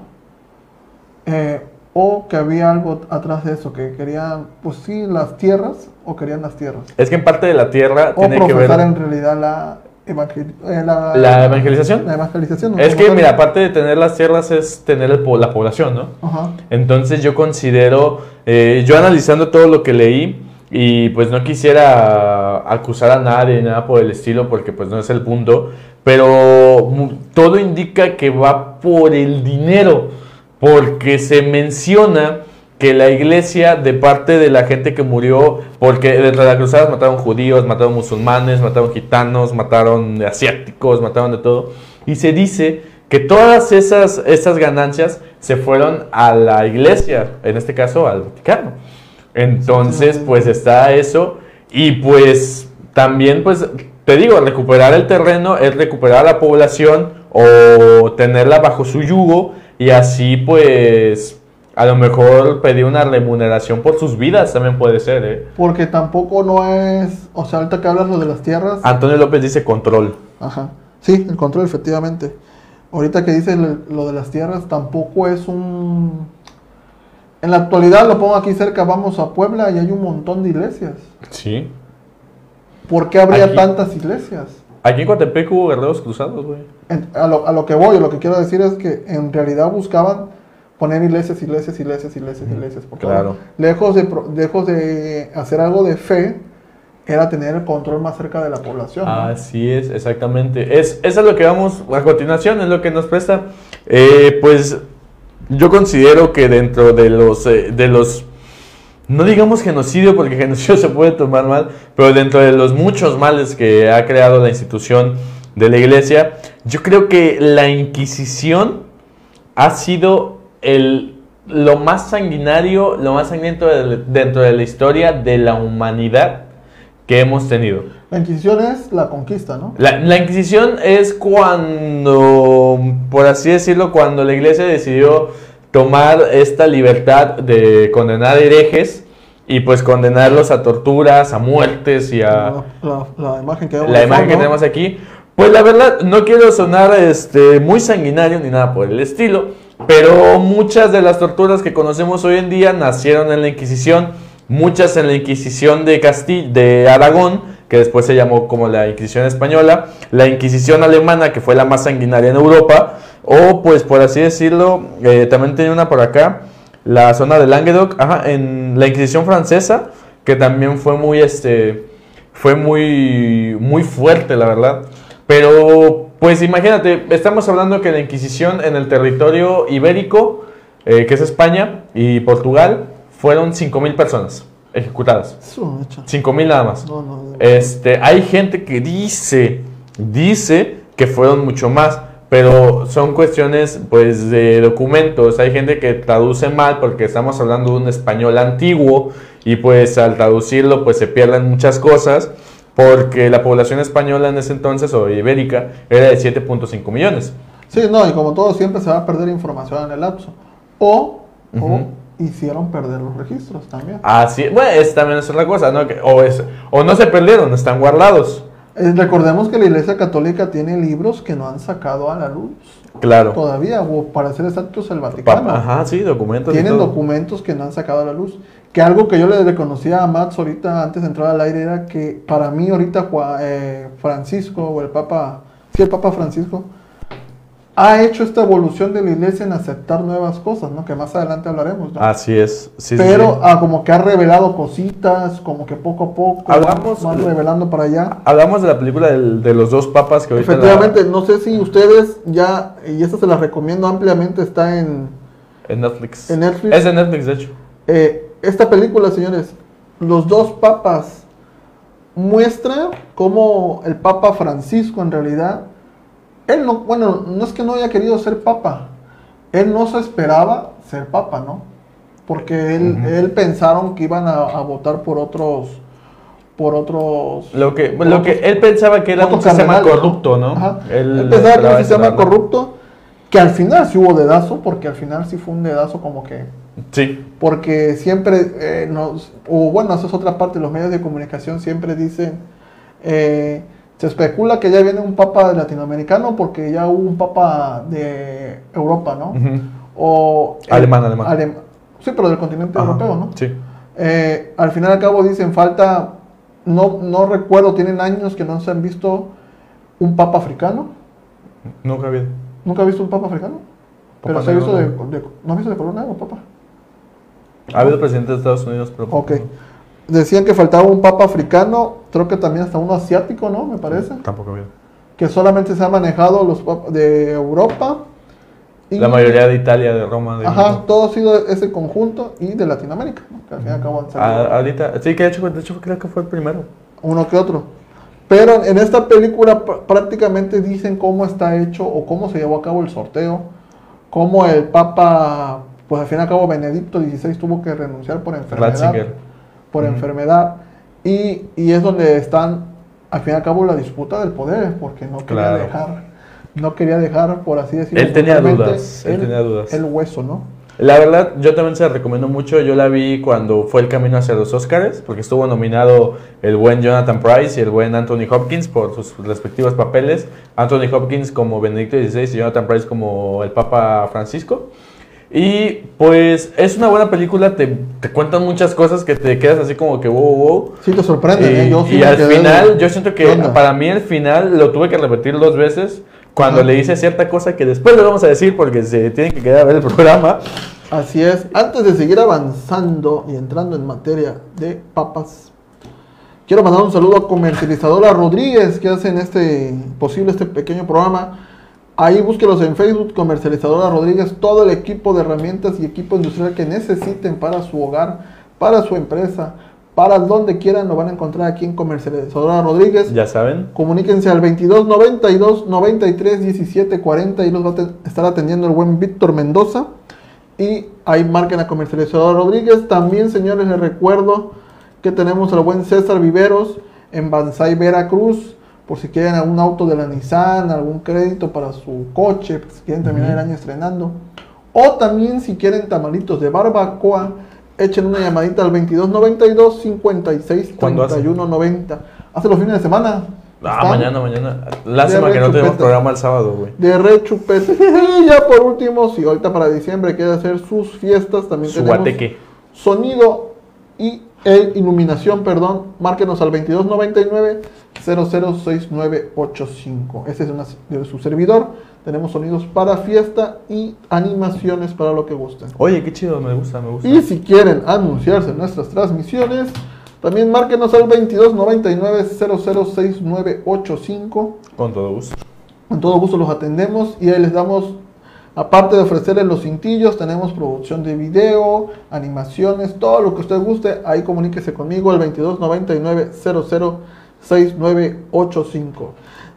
eh, o que había algo atrás de eso, que querían, pues sí, las tierras, o querían las tierras. Es que en parte de la tierra O tiene que ver... en realidad la, evangel- eh, la, ¿La evangelización? La evangelización. ¿no? Es que, mira, aparte de tener las tierras es tener el la población, ¿no? Ajá. Entonces yo considero, eh, yo analizando todo lo que leí, y pues no quisiera acusar a nadie, nada por el estilo, porque pues no es el punto, pero todo indica que va por el dinero, porque se menciona que la iglesia, de parte de la gente que murió, porque dentro de las cruzadas mataron judíos, mataron musulmanes, mataron gitanos, mataron asiáticos, mataron de todo, y se dice que todas esas, esas ganancias se fueron a la iglesia, en este caso al Vaticano. Entonces, pues está eso. Y pues también, pues, te digo, recuperar el terreno es recuperar a la población o tenerla bajo su yugo y así, pues, a lo mejor pedir una remuneración por sus vidas también puede ser, ¿eh? Porque tampoco no es, o sea, ahorita que hablas lo de las tierras, Antonio López dice control. Ajá. Sí, el control, efectivamente. Ahorita que dices lo, lo de las tierras, tampoco es un... En la actualidad, lo pongo aquí cerca, vamos a Puebla y hay un montón de iglesias. Sí. ¿Por qué habría Aquí. tantas iglesias? Aquí en Coatepec hubo guerreros cruzados, güey. A, lo, a lo que voy, lo que quiero decir es que en realidad buscaban poner iglesias, iglesias, iglesias, iglesias, iglesias. Porque Claro. lejos, de, lejos de hacer algo de fe, era tener el control más cerca de la población. ¿no? Así es, exactamente. Es, eso es lo que vamos a continuación, es lo que nos presta. Eh, pues yo considero que dentro de los, eh, de los, no digamos genocidio, porque <laughs> genocidio se puede tomar mal, pero dentro de los muchos males que ha creado la institución de la iglesia, yo creo que la Inquisición ha sido el, lo más sanguinario, lo más sangriento de- dentro de la historia de la humanidad que hemos tenido. La Inquisición es la conquista, ¿no? La, la Inquisición es cuando, por así decirlo, cuando la iglesia decidió tomar esta libertad de condenar herejes y pues condenarlos a torturas, a muertes y a La, la- la imagen que la imagen que tenemos aquí. Pues la verdad, no quiero sonar este, muy sanguinario ni nada por el estilo, pero muchas de las torturas que conocemos hoy en día nacieron en la Inquisición, muchas en la Inquisición de Castilla, de Aragón, que después se llamó como la Inquisición española, la Inquisición alemana, que fue la más sanguinaria en Europa, o pues por así decirlo, eh, también tenía una por acá, la zona de Languedoc, ajá, en la Inquisición francesa, que también fue muy, este, fue muy, muy fuerte, la verdad. Pero, pues imagínate, estamos hablando que la Inquisición en el territorio ibérico, eh, que es España y Portugal, fueron 5.000 personas ejecutadas. Eso, hecho. 5.000 nada más. No, no, no. Este, hay gente que dice, dice que fueron mucho más, pero son cuestiones pues de documentos. Hay gente que traduce mal porque estamos hablando de un español antiguo y pues al traducirlo pues se pierden muchas cosas porque la población española en ese entonces o ibérica era de 7.5 millones. Sí, no, y como todo, siempre se va a perder información en el lapso. O. hicieron perder los registros también. Así, bueno, es también es otra cosa, ¿no? Que- o, es, o no se perdieron, están guardados. Eh, recordemos que la Iglesia Católica tiene libros que no han sacado a la luz Claro. todavía, o para ser exactos, el Vaticano. Pa- Ajá, sí, documentos. Tienen documentos que no han sacado a la luz. Que algo que yo le reconocía a Max ahorita antes de entrar al aire era que para mí ahorita Jua- eh, Francisco o el Papa, sí, el Papa Francisco, ha hecho esta evolución de la iglesia en aceptar nuevas cosas, ¿no? Que más adelante hablaremos, ¿no? Así es. Sí, Pero sí. ah, como que ha revelado cositas, como que poco a poco Hablamos- van revelando para allá. Hablamos de la película del- de los dos papas que ahorita. la- Efectivamente, no sé si ustedes ya, y esta se las recomiendo ampliamente, está en, en Netflix. en Netflix. Es de Netflix, de hecho. Eh, esta película, señores, los dos papas muestra cómo el Papa Francisco en realidad, él no, bueno, no es que no haya querido ser papa, él no se esperaba ser papa, ¿no? Porque él, pensaron que iban a, a votar por otros, por otros... Lo que, lo que él pensaba que era un sistema corrupto, ¿no? Ajá. Él, Él, pensaba que era un sistema corrupto, que al final sí hubo dedazo, porque al final sí fue un dedazo como que Sí. porque siempre eh, nos, o bueno, esa es otra parte, los medios de comunicación siempre dicen, eh, se especula que ya viene un papa latinoamericano porque ya hubo un papa de Europa, ¿no? O Alemán, alemán. alem- sí, pero del continente Ajá. europeo, ¿no? Sí. Eh, al final y al cabo dicen, falta, no, no recuerdo, tienen años que no se han visto un papa africano. Nunca había. ¿Nunca has visto un papa africano? Papa pero se ha visto de, de- ¿No has visto de color negro, papa? Ha habido presidente de Estados Unidos, pero. Ok. Decían que faltaba un papa africano, creo que también hasta uno asiático, ¿no? Me parece. Tampoco había. Que solamente se han manejado los papas de Europa. y- La mayoría de Italia, de Roma, de. Ajá, todo ha sido ese conjunto y de Latinoamérica, ¿no? Que al fin y al cabo han salido Ah, ahorita, sí, que de hecho, de hecho creo que fue el primero. uno que otro. Pero en esta película pr- prácticamente dicen cómo está hecho o cómo se llevó a cabo el sorteo, cómo el papa, pues al fin y al cabo Benedicto XVI tuvo que renunciar por enfermedad. Ratzinger. Por enfermedad y, y es donde están al fin y al cabo la disputa del poder porque no quería dejar no quería dejar por así decirlo Él tenía dudas, él el, tenía dudas. el hueso no La verdad, yo también se la recomiendo mucho. Yo la vi cuando fue el camino hacia los Oscars, porque estuvo nominado el buen Jonathan Price y el buen Anthony Hopkins por sus respectivos papeles. Anthony Hopkins como Benedicto XVI y Jonathan Price como el Papa Francisco. Y pues es una buena película, te, te cuentan muchas cosas que te quedas así como que wow, wow, sí te sorprende Y, ¿eh? Yo sí y al de- final, yo siento ¿qué que para mí el final lo tuve que repetir dos veces cuando Ajá. le hice cierta cosa que después le vamos a decir porque se tiene que quedar a ver el programa. así es antes de seguir avanzando y entrando en materia de papas quiero mandar un saludo a comercializadora Rodríguez que hacen este posible este pequeño programa Ahí búsquelos en Facebook, Comercializadora Rodríguez, todo el equipo de herramientas y equipo industrial que necesiten para su hogar, para su empresa, para donde quieran, lo van a encontrar aquí en Comercializadora Rodríguez. Ya saben. Comuníquense al 22 92 93 17 40 y los va a estar atendiendo el buen Víctor Mendoza. Y ahí marquen a Comercializadora Rodríguez. También, señores, les recuerdo que tenemos al buen César Viveros en Banzai Veracruz. Por si quieren algún auto de la Nissan, algún crédito para su coche, pues, si quieren terminar el año estrenando. O también si quieren tamalitos de barbacoa, echen una llamadita al 2292 56 ¿Cuándo hace? 31 90. Hace los fines de semana. Ah, mañana, mañana. Lástima que no tenemos programa el sábado, güey. De rechupete. Y ya por último, si ahorita para diciembre quiere hacer sus fiestas, también Su tenemos guateque. sonido y iluminación, perdón. Márquenos al 2299 006985. Ese es una- de su servidor. Tenemos sonidos para fiesta y animaciones para lo que gusten. Oye, qué chido, me gusta, me gusta. Y si quieren anunciarse en nuestras transmisiones, también márquenos al 2299 006985. Con todo gusto. Con todo gusto los atendemos y ahí les damos, aparte de ofrecerles los cintillos, tenemos producción de video, animaciones, todo lo que usted guste. Ahí comuníquese conmigo al 2299 006985.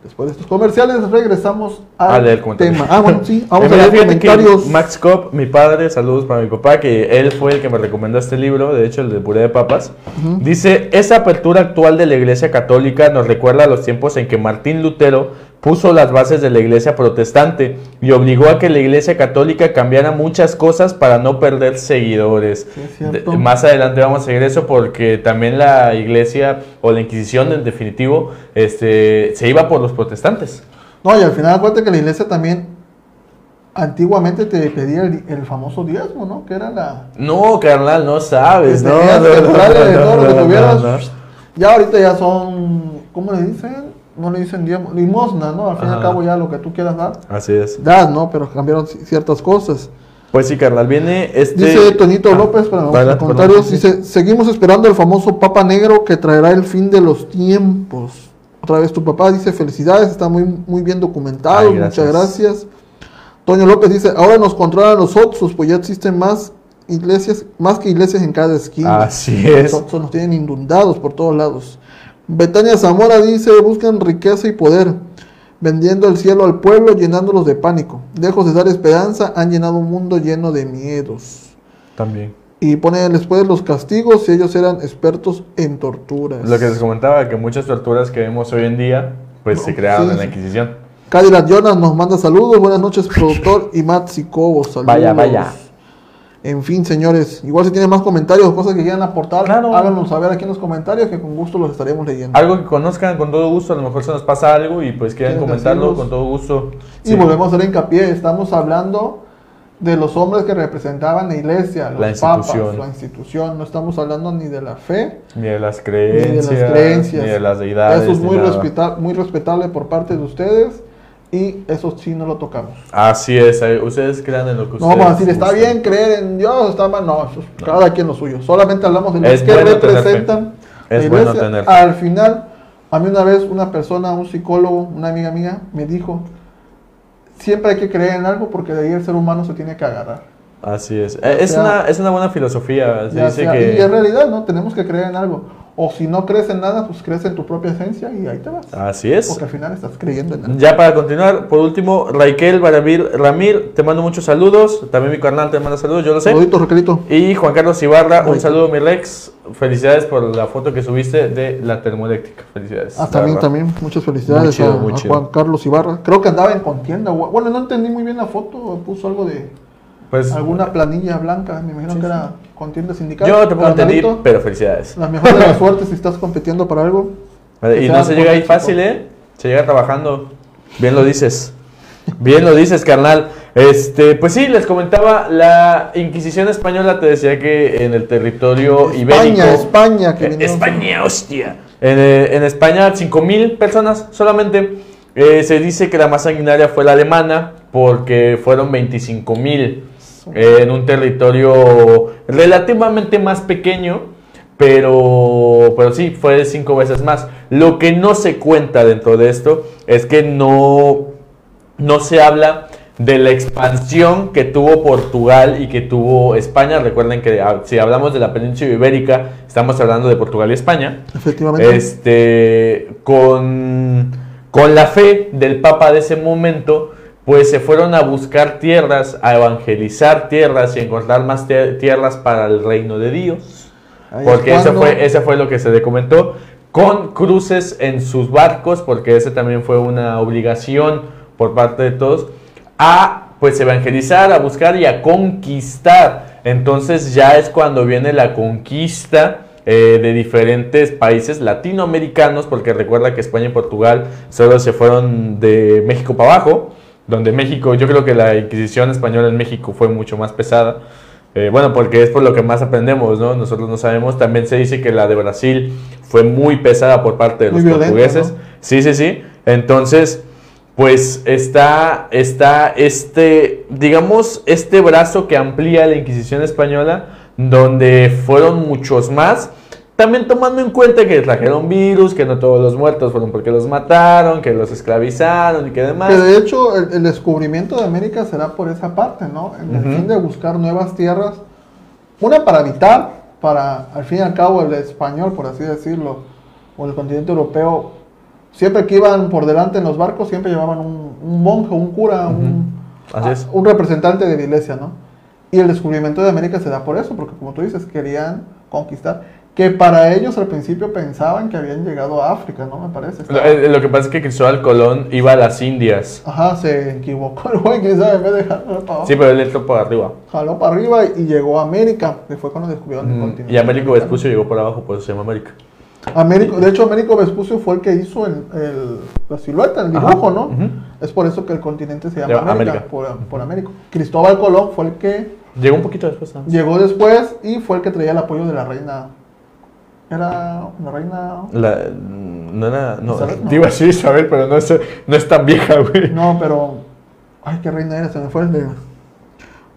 Después de estos comerciales, regresamos A al leer comentarios. tema. Ah, bueno, sí, <laughs> vamos a leer comentarios. Max Cop, mi padre, saludos para mi papá, que él fue el que me recomendó este libro, de hecho el de puré de papas. Dice, esa apertura actual de la Iglesia Católica nos recuerda a los tiempos en que Martín Lutero puso las bases de la iglesia protestante y obligó a que la iglesia católica cambiara muchas cosas para no perder seguidores. Sí. De- más adelante vamos a seguir eso porque también la iglesia o la Inquisición en definitivo este, se iba por los protestantes. No, y al final acuérdate que la iglesia también antiguamente te pedía el, el famoso diezmo, ¿no? Que era la... No, carnal, no sabes, ¿no? No, no. Ya ahorita ya son, ¿cómo le dicen? No le dicen diezmo, limosna, ¿no? Al fin y al cabo ya lo que tú quieras dar, Así es. das, ¿no? Pero cambiaron ci- ciertas cosas. Pues sí, carnal, viene este... Dice Tonito Ah, López, para los adelante, comentarios, sí, dice, seguimos esperando el famoso Papa Negro que traerá el fin de los tiempos. Otra vez tu papá dice, felicidades, está muy, muy bien documentado, Ay, gracias. muchas gracias. Toño López dice, ahora nos controlan los otros, pues ya existen más iglesias, más que iglesias en cada esquina. Así es. Los Otsos nos tienen inundados por todos lados. Betania Zamora dice, buscan riqueza y poder, vendiendo el cielo al pueblo, llenándolos de pánico. Lejos de dar esperanza, han llenado un mundo lleno de miedos. También. Y pone después los castigos si ellos eran expertos en torturas. Lo que les comentaba, que muchas torturas que vemos hoy en día, pues se crearon sí, en la. Inquisición. Cadillac Jonas nos manda saludos. Buenas noches, productor y Matt Sicobo. Saludos. Vaya, vaya. En fin, señores, igual si tienen más comentarios o cosas que quieran aportar, Claro. háganos saber aquí en los comentarios que con gusto los estaremos leyendo. Algo que conozcan con todo gusto, a lo mejor se nos pasa algo y pues Quieren comentarlo con todo gusto. Y Sí. volvemos a hacer hincapié, estamos hablando de los hombres que representaban la iglesia, los La institución. papas, la institución, no estamos hablando ni de la fe, Ni de las ni de creencias, las creencias. ni de las deidades. Eso es muy, respeta- muy respetable por parte de ustedes y eso sí no lo tocamos. Así es, eh, ustedes crean en lo que No ustedes vamos a decir, está bien creer en Dios, está mal, no, eso es cada quien lo suyo. Solamente hablamos de los Es que bueno representan. Es bueno tener. Al final, a mí una vez una persona, un psicólogo, una amiga mía, me dijo, siempre hay que creer en algo porque de ahí el ser humano se tiene que agarrar. Así es. Eh, es, sea- una, es una buena filosofía. Se dice sea- que... Y en realidad, ¿no? Tenemos que creer en algo. O si no crees en nada, pues crees en tu propia esencia y ahí te vas. Así es. Porque al final estás creyendo en algo. Ya para continuar, por último, Raikel Baramir Ramir, te mando muchos saludos. También mi carnal te manda saludos, yo lo sé. Saluditos, Raquelito. Y Juan Carlos Ibarra, un saludo, mi Rex. Felicidades por la foto que subiste de la termoeléctrica. Felicidades. Ah, también, también, muchas felicidades Muy chido, a, muy a chido. Juan Carlos Ibarra. Creo que andaba en contienda. Bueno, no entendí muy bien la foto. Puso algo de Pues alguna planilla blanca. Me imagino que era contienda sindical. yo te puedo entender, pero felicidades. La mejor de las <laughs> suertes si estás compitiendo para algo. Y no se llega ahí fácil, ¿eh? Se llega trabajando. Bien lo dices. Bien lo dices, carnal. Este, pues sí, les comentaba, la Inquisición española te decía que en el territorio ibérico. España, España. Que Eh, España, hostia. En, eh, en España, 5.000 personas solamente. Eh, se dice que la más sanguinaria fue la alemana, porque fueron 25.000 eh, en un territorio relativamente más pequeño, pero, pero sí, fue cinco veces más. Lo que no se cuenta dentro de esto es que no, no se habla de la expansión que tuvo Portugal y que tuvo España. Recuerden que ah, si hablamos de la península ibérica, estamos hablando de Portugal y España. Efectivamente. Este, con, con la fe del Papa de ese momento, pues se fueron a buscar tierras, a evangelizar tierras y encontrar más tie- tierras para el reino de Dios. Porque es eso fue, ese fue lo que se documentó. Con cruces en sus barcos, porque ese también fue una obligación por parte de todos, a pues evangelizar, a buscar y a conquistar. Entonces ya es cuando viene la conquista eh, de diferentes países latinoamericanos, porque recuerda que España y Portugal solo se fueron de México para abajo, donde México, yo creo que la Inquisición española en México fue mucho más pesada. Eh, bueno, porque es por lo que más aprendemos, ¿no? Nosotros no sabemos. También se dice que la de Brasil fue muy pesada por parte de Muy los violenta, portugueses. ¿no? Sí, sí, sí. Entonces, pues está, está este, digamos, este brazo que amplía la Inquisición española, donde fueron muchos más. También tomando en cuenta que trajeron virus, que no todos los muertos fueron porque los mataron, que los esclavizaron y que demás. Que de hecho el, el descubrimiento de América será por esa parte, ¿no? En el Ujú. fin de buscar nuevas tierras. Una para habitar, para al fin y al cabo el español, por así decirlo, o el continente europeo, siempre que iban por delante en los barcos, siempre llevaban un, un monje, un cura, un, Así es. un representante de la iglesia, ¿no? Y el descubrimiento de América se da por eso, porque como tú dices, querían conquistar. Que para ellos al principio pensaban que habían llegado a África, ¿no? Me parece. Lo, eh, lo que pasa es que Cristóbal Colón iba a las Indias. Ajá, se equivocó el güey, quién sabe, en vez de para abajo. Sí, pero él entró por arriba. Jaló para arriba y llegó a América, que fue cuando descubrieron el Mm, continente. Y Américo. Vespucio llegó por abajo, por eso se llama América. Américo, de hecho, Américo Vespucio fue el que hizo el, el- la silueta, el Ajá, dibujo, ¿no? Es por eso que el continente se llama Se llama América, América. Por, por Américo. Cristóbal Colón fue el que Llegó un poquito después. ¿no? llegó después y fue el que traía el apoyo de la reina. Era la reina. La, no era. No, Isabel, <laughs> no. te iba a decir Isabel, pero no es, no es tan vieja, güey. No, pero. Ay, qué reina era, se me fue el de.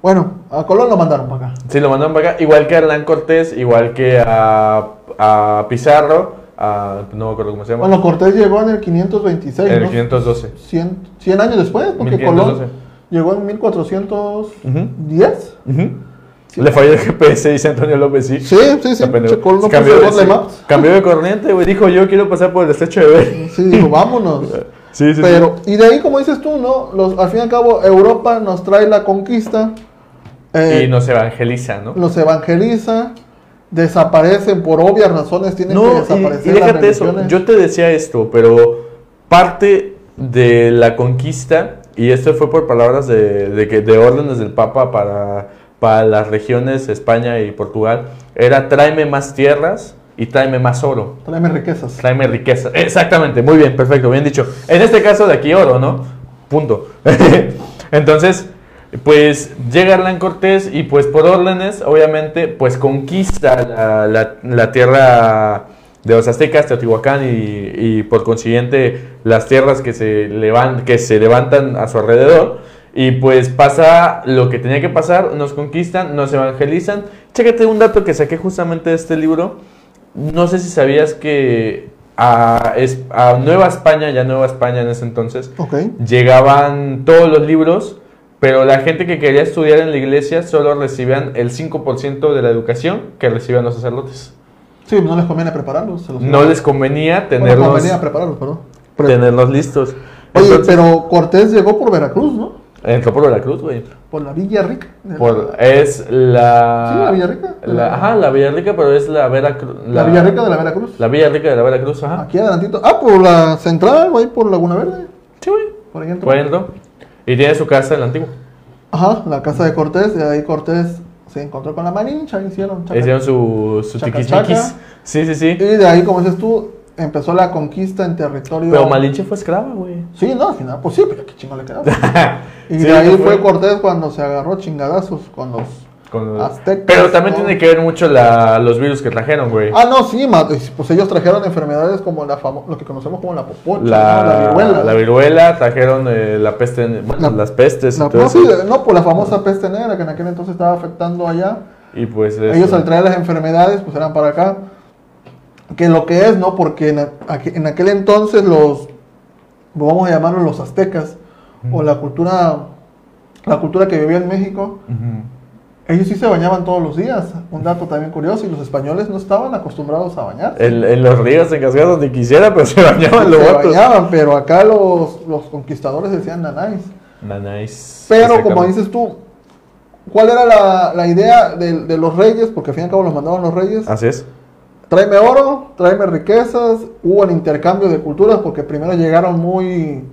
Bueno, a Colón lo mandaron para acá. Sí, lo mandaron para acá. Igual que a Hernán Cortés, igual que a, a Pizarro, a, no me acuerdo cómo se llama. Bueno, Cortés llegó en el 526, en el ¿no? 512. 100, 100 años después, porque 1512. Colón llegó en 1410. Le falló el GPS, dice Antonio López, sí. Sí, sí, sí. No cambió, de, sí, cambió corriente, güey. Dijo, yo quiero pasar por el estrecho de Bering. Sí, dijo, vámonos. <laughs> Sí, sí, Pero, y de ahí, como dices tú, ¿no? Los, al fin y al cabo, Europa nos trae la conquista, sí. eh, Y nos evangeliza, ¿no? los evangeliza, desaparecen por obvias razones, tienen que No, y, desaparecer y las déjate eso. Yo te decía esto, pero parte de la conquista, y esto fue por palabras de, de, que, de órdenes del Papa para, para las regiones España y Portugal, era tráeme más tierras y tráeme más oro. Tráeme riquezas. Tráeme riqueza. Exactamente, muy bien, perfecto, bien dicho. En este caso de aquí oro, ¿no? Punto. <laughs> Entonces, pues llega Hernán Cortés y pues por órdenes, obviamente, pues conquista la, la- la tierra de los aztecas, Teotihuacán y, y por consiguiente las tierras que se, levan- que se levantan a su alrededor. Y pues pasa lo que tenía que pasar, nos conquistan, nos evangelizan. Chécate un dato que saqué justamente de este libro. No sé si sabías que a, Nueva España, ya Nueva España en ese entonces, llegaban todos los libros, pero la gente que quería estudiar en la iglesia solo recibían el 5% de la educación que recibían los sacerdotes. Sí, no les conviene prepararlos. se los- No les convenía Bueno, tenerlos, convenía prepararlos, tenerlos listos. Oye, pero Cortés llegó por Veracruz, ¿no? Entró por Veracruz, güey. Por la Villa Rica. Por- la, Es la... Sí, la Villarrica. la- ajá, la Villarrica, pero es la Veracruz. la Villa Rica de la Veracruz. La Villarrica de la Veracruz, ajá. Aquí adelantito. Ah, por la central, güey, por Laguna Verde. Sí, güey. Por ahí entró. Por entró. Y tiene su casa en la antigua. Ajá, la casa de Cortés. Y ahí Cortés se encontró con la Marincha. Hicieron chaca- Hicieron su, su Chaca, chaca. Sí, sí, sí. Y de ahí, como dices tú, empezó la conquista en territorio. Pero Malinche fue esclava, güey. Sí, no, al final, pues sí, pero qué chingo le quedaba. <laughs> Y Sí, de ahí no fue Cortés cuando se agarró chingadazos con los. Aztecas, Pero también ¿no? tiene que ver mucho la, los virus que trajeron, güey. Ah, no, sí, pues ellos trajeron enfermedades como la lo que conocemos como la popocha, la, ¿no? la viruela. la viruela, trajeron eh, la peste, bueno, La- las pestes y La- todo no, sí, no, por la famosa peste negra que en aquel entonces estaba afectando allá. Y pues eso. Ellos al traer las enfermedades, pues eran para acá. Que lo que es, ¿no? Porque en, aquel entonces los, vamos a llamarlos los aztecas, o la cultura, la cultura que vivía en México, ellos sí se bañaban todos los días. Un dato también curioso, y los españoles no estaban acostumbrados a bañarse. En, en los ríos en cascadas donde quisiera, pero se bañaban los se bañaban, pero acá los, los conquistadores decían nanáis. Nanáis. Pero como Exactamente. dices tú, ¿cuál era la, la idea de, de los reyes? Porque al fin y al cabo los mandaban los reyes. Así es. Tráeme oro, tráeme riquezas. Hubo el intercambio de culturas porque primero llegaron muy,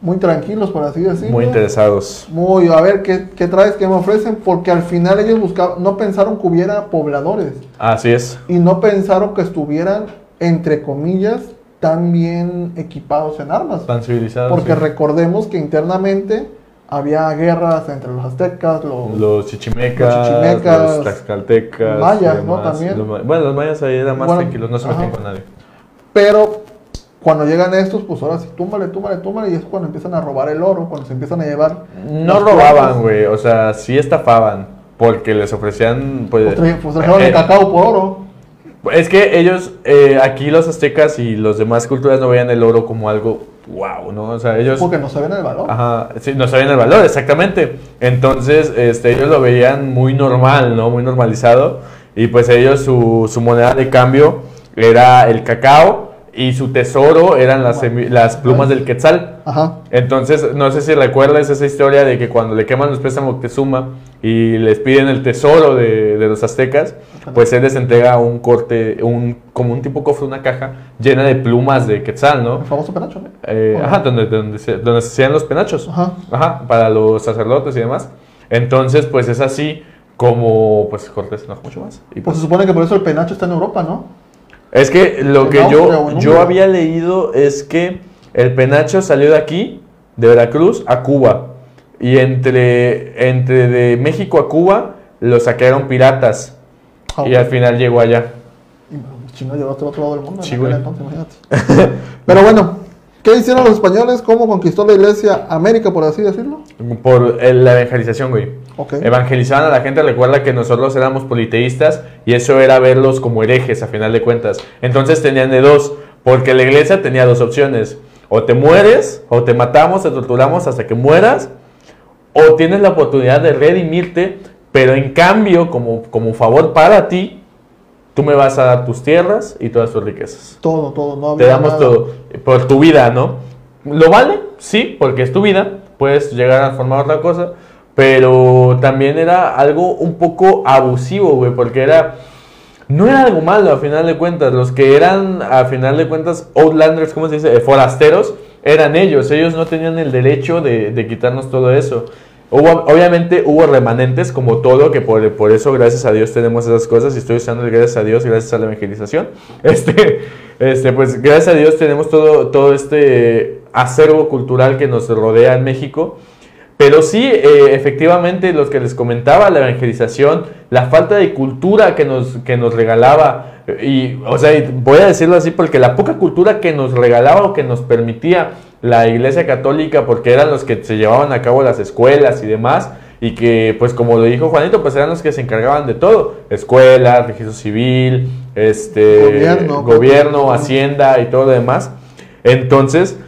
muy tranquilos, por así decirlo. Muy interesados. Muy, a ver, ¿qué, qué traes? ¿Qué me ofrecen? Porque al final ellos buscaban, no pensaron que hubiera pobladores. Así es. Y no pensaron que estuvieran, entre comillas, tan bien equipados en armas. Tan civilizados. Porque sí. recordemos que internamente había guerras entre los aztecas, los, Los chichimecas, Los chichimecas, los tlaxcaltecas, mayas, ¿no? También. Los bueno, los mayas ahí eran más Bueno, tranquilos, no se metían con nadie. pero cuando llegan estos, pues ahora sí, túmbale, túmbale, túmbale, y es cuando empiezan a robar el oro, cuando se empiezan a llevar. No robaban, güey, o sea, sí estafaban, porque les ofrecían, pues... Pues, pues trajeron eh, el cacao por oro. Es que ellos, eh, aquí los aztecas y los demás culturas no veían el oro como algo wow, ¿no? O sea, ellos... Porque no sabían el valor. Ajá, sí, no sabían el valor, exactamente. Entonces, este, ellos lo veían muy normal, ¿no? Muy normalizado. Y pues ellos, su, su moneda de cambio era el cacao y su tesoro eran las, las plumas del quetzal. Ajá. Entonces, no sé si recuerdas esa historia de que cuando le queman los pies a Moctezuma y les piden el tesoro de, de los aztecas, pues él les entrega un corte, un, como un tipo cofre, una caja llena de plumas de quetzal, ¿no? El famoso penacho, ¿no? Eh, ajá, donde, donde, se, donde se hacían los penachos. Ajá. Ajá, para los sacerdotes y demás. Entonces, pues es así como, pues Cortés enojó mucho más. Y, Pues pues, se supone que por eso el penacho está en Europa, ¿no? Es que lo que yo, yo había leído es que el penacho salió de aquí, de Veracruz, a Cuba. Y entre, entre de México a Cuba lo saquearon piratas. Ah, Y al final llegó allá. Y chinos llegó hasta el otro lado del mundo. en Sí, güey. entonces, imagínate. <laughs> Pero bueno, ¿qué hicieron los españoles? ¿Cómo conquistó la iglesia América, por así decirlo? Por eh, la evangelización, güey. Ok. Evangelizaban a la gente, recuerda que nosotros éramos politeístas y eso era verlos como herejes a final de cuentas. Entonces tenían de dos, porque la iglesia tenía dos opciones. O te mueres, o te matamos, te torturamos hasta que mueras, o tienes la oportunidad de redimirte, pero en cambio, como, como favor para ti, tú me vas a dar tus tierras y todas tus riquezas. Todo, todo. No Te damos nada. todo por tu vida, ¿no? ¿Lo vale? Sí, porque es tu vida. Puedes llegar a formar otra cosa. Pero también era algo un poco abusivo, güey, porque era... No era algo malo, a final de cuentas. Los que eran, a final de cuentas, outlanders, ¿cómo se dice? Eh, Forasteros, eran ellos. Ellos no tenían el derecho de, de quitarnos todo eso. Hubo, obviamente hubo remanentes como todo, que por, por eso, gracias a Dios, tenemos esas cosas. Y estoy usando el gracias a Dios, gracias a la evangelización. <laughs> Este, este, pues gracias a Dios tenemos todo, todo este acervo cultural que nos rodea en México. Pero sí, eh, efectivamente, los que les comentaba, la evangelización, la falta de cultura que nos, que nos regalaba, y, o sea, voy a decirlo así, porque la poca cultura que nos regalaba o que nos permitía la Iglesia Católica, porque eran los que se llevaban a cabo las escuelas y demás, y que, pues como lo dijo Juanito, pues eran los que se encargaban de todo, escuelas, registro civil, este, Gobierno, gobierno hacienda y todo lo demás. Entonces,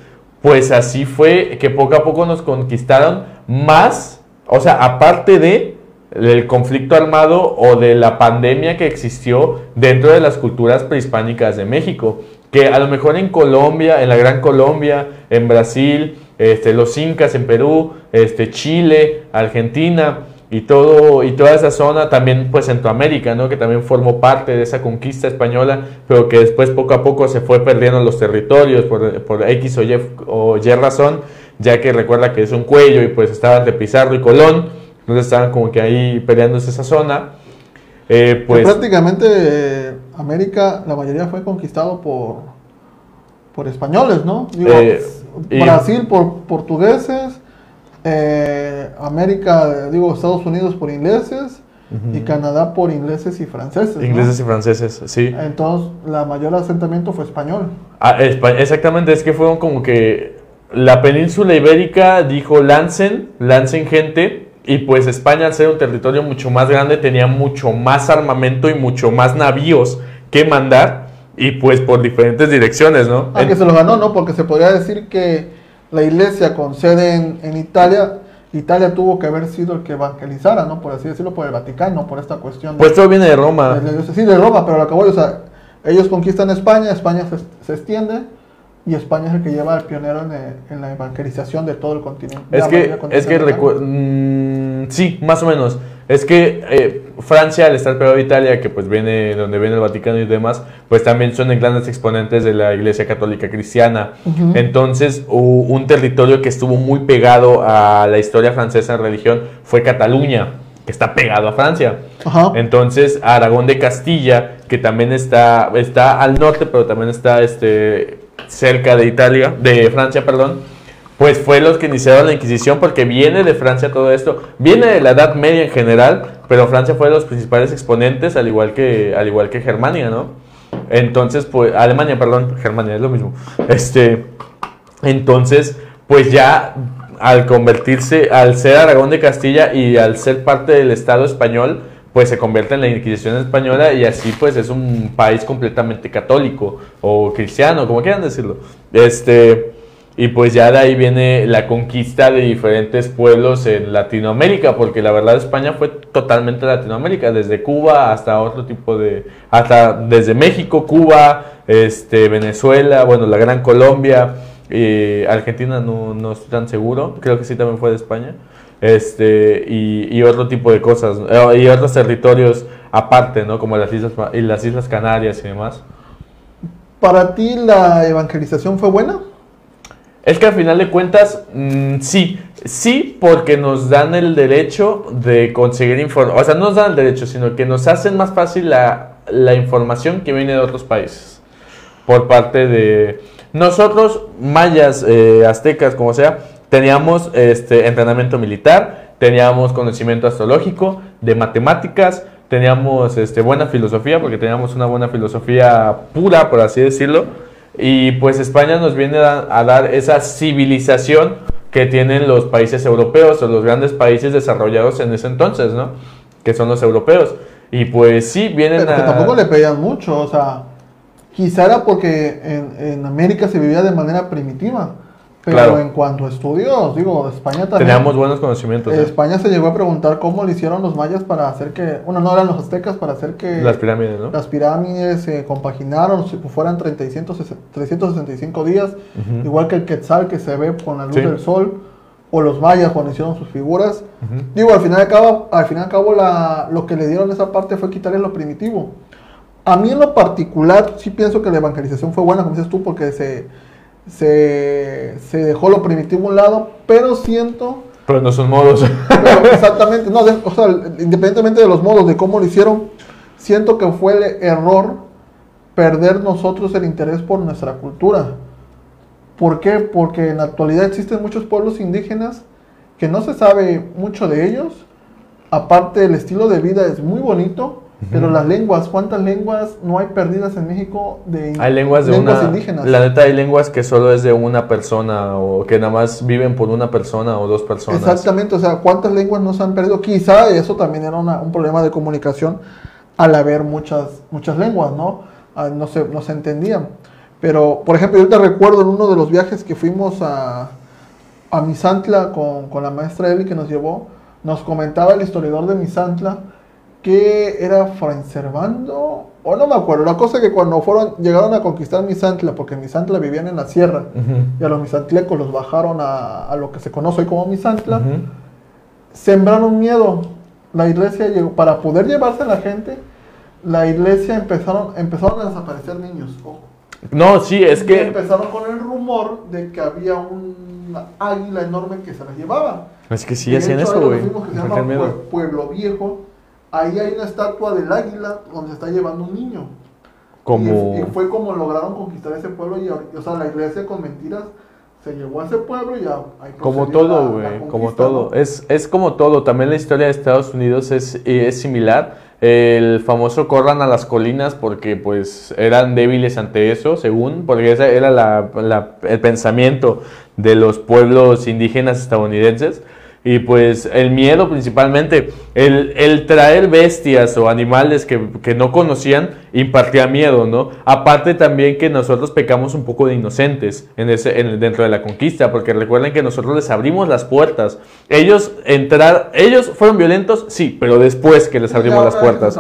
pues así fue que poco a poco nos conquistaron más, o sea, aparte de el conflicto armado o de la pandemia que existió dentro de las culturas prehispánicas de México, que a lo mejor en Colombia, en la Gran Colombia, en Brasil, este, los incas en Perú, este, Chile, Argentina y todo y toda esa zona, también pues Centroamérica, ¿no? que también formó parte de esa conquista española, pero que después poco a poco se fue perdiendo los territorios por, por X o y, o Y razón, ya que recuerda que es un cuello y pues estaban de Pizarro y Colón, entonces estaban como que ahí peleándose esa zona. Eh, pues prácticamente eh, América, la mayoría fue conquistado por, por españoles, ¿no? Digo, Eh, y- Brasil por portugueses, América, digo, Estados Unidos por ingleses y Canadá por ingleses y franceses. ¿no? ingleses y franceses, sí. Entonces, la mayor asentamiento fue español. Ah, espa- exactamente, es que fueron como que la península ibérica dijo lancen, lancen gente, y pues España al ser un territorio mucho más grande tenía mucho más armamento y mucho más navíos que mandar, y pues por diferentes direcciones, ¿no? Aunque En- se lo ganó, ¿no? Porque se podría decir que la iglesia con sede en, en Italia, Italia tuvo que haber sido el que evangelizara, ¿no? Por así decirlo, por el Vaticano, por esta cuestión. de- pues todo viene de Roma. de. Sí, de Roma, pero lo que voy, o sea, ellos conquistan España, España se, se extiende y España es el que lleva al pionero en, eh, en la evangelización de todo el continente. Es que, es que mm, sí, más o menos. Es que eh, Francia, al estar pegado a Italia, que pues viene donde viene el Vaticano y demás, pues también son grandes exponentes de la Iglesia Católica Cristiana. Entonces, un territorio que estuvo muy pegado a la historia francesa en religión fue Cataluña, que está pegado a Francia. Ajá. Entonces, Aragón de Castilla, que también está, está al norte, pero también está este, cerca de Italia, de Francia, perdón, pues fue los que iniciaron la Inquisición, porque viene de Francia todo esto, viene de la Edad Media en general, pero Francia fue de los principales exponentes, al igual que, al igual que Germania, ¿no? Entonces, pues, Alemania, perdón, Germania es lo mismo. Este, entonces, pues ya al convertirse, al ser Aragón de Castilla y al ser parte del Estado español, pues se convierte en la Inquisición española y así pues es un país completamente católico o cristiano, como quieran decirlo. Este, Y pues ya de ahí viene la conquista de diferentes pueblos en Latinoamérica, porque la verdad España fue totalmente Latinoamérica, desde Cuba hasta otro tipo de, hasta desde México, Cuba, este, Venezuela, bueno, la Gran Colombia, y Argentina no, no estoy tan seguro, creo que sí también fue de España, este, y, y otro tipo de cosas, eh, y otros territorios aparte, ¿no? Como las Islas, y las Islas Canarias y demás. ¿Para ti la evangelización fue buena? Es que al final de cuentas, mm, sí, sí, porque nos dan el derecho de conseguir información, o sea, no nos dan el derecho, sino que nos hacen más fácil la, la información que viene de otros países, por parte de nosotros, mayas, eh, aztecas, como sea, teníamos este, entrenamiento militar, teníamos conocimiento astrológico, de matemáticas, teníamos este, buena filosofía, porque teníamos una buena filosofía pura, por así decirlo y pues España nos viene a, dar esa civilización que tienen los países europeos o los grandes países desarrollados en ese entonces, ¿no? Que son los europeos. Y pues sí, vienen Pero que tampoco le pedían mucho, o sea, quizá era porque en, en América se vivía de manera primitiva. Pero en cuanto a estudios, digo, España también. Teníamos buenos conocimientos. ¿eh? España se llegó a preguntar cómo lo hicieron los mayas para hacer que. Bueno, no eran los aztecas, para hacer que. Las pirámides, ¿no? Las pirámides se compaginaron, si fueran 365 días, igual que el Quetzal que se ve con la luz del sol, o los mayas cuando hicieron sus figuras. Digo, al final de cabo, al final de cabo la, lo que le dieron esa parte fue quitarle lo primitivo. A mí en lo particular, sí pienso que la evangelización fue buena, como dices tú, porque se se, se dejó lo primitivo a un lado, pero siento... Pero no son modos. <laughs> exactamente, no, o sea, independientemente de los modos, de cómo lo hicieron, siento que fue el error perder nosotros el interés por nuestra cultura. ¿Por qué? Porque en la actualidad existen muchos pueblos indígenas que no se sabe mucho de ellos. Aparte, el estilo de vida es muy bonito, pero las lenguas, ¿cuántas lenguas no hay perdidas en México de hay lenguas, de indígenas? La neta hay lenguas que solo es de una persona o que nada más viven por una persona o dos personas. Exactamente, o sea, ¿cuántas lenguas no se han perdido? Quizá eso también era un problema de comunicación al haber muchas, muchas lenguas, ¿no? Ah, no, se, no se entendían. Pero, por ejemplo, yo te recuerdo en uno de los viajes que fuimos a, a Misantla con, con la maestra Eli que nos llevó, nos comentaba el historiador de Misantla, que era Servando, o no me acuerdo. La cosa es que cuando fueron, llegaron a conquistar Misantla, porque Misantla vivían en la sierra, y a los misantlecos los bajaron a, lo que se conoce hoy como Misantla, sembraron miedo. La iglesia llegó, para poder llevarse a la gente, la iglesia empezaron, empezaron a desaparecer niños. No, sí, es que... Empezaron con el rumor de que había un águila enorme que se las llevaba. Es que sí hacían eso, güey. Pueblo Viejo ahí hay una estatua del águila donde se está llevando un niño. Como... Y, fue como lograron conquistar ese pueblo y, o sea, la iglesia con mentiras se llevó a ese pueblo y ya... Como todo, güey, como todo. Es, es como todo. También la historia de Estados Unidos es, es similar. El famoso corran a las colinas porque pues eran débiles ante eso, según, porque ese era la, la, el pensamiento de los pueblos indígenas estadounidenses. Y pues el miedo principalmente, el, traer bestias o animales que, no conocían impartía miedo, ¿no? Aparte también que nosotros pecamos un poco de inocentes en ese, en, dentro de la conquista, porque recuerden que nosotros les abrimos las puertas. Ellos entrar, ellos fueron violentos, sí, pero después que les abrimos las puertas.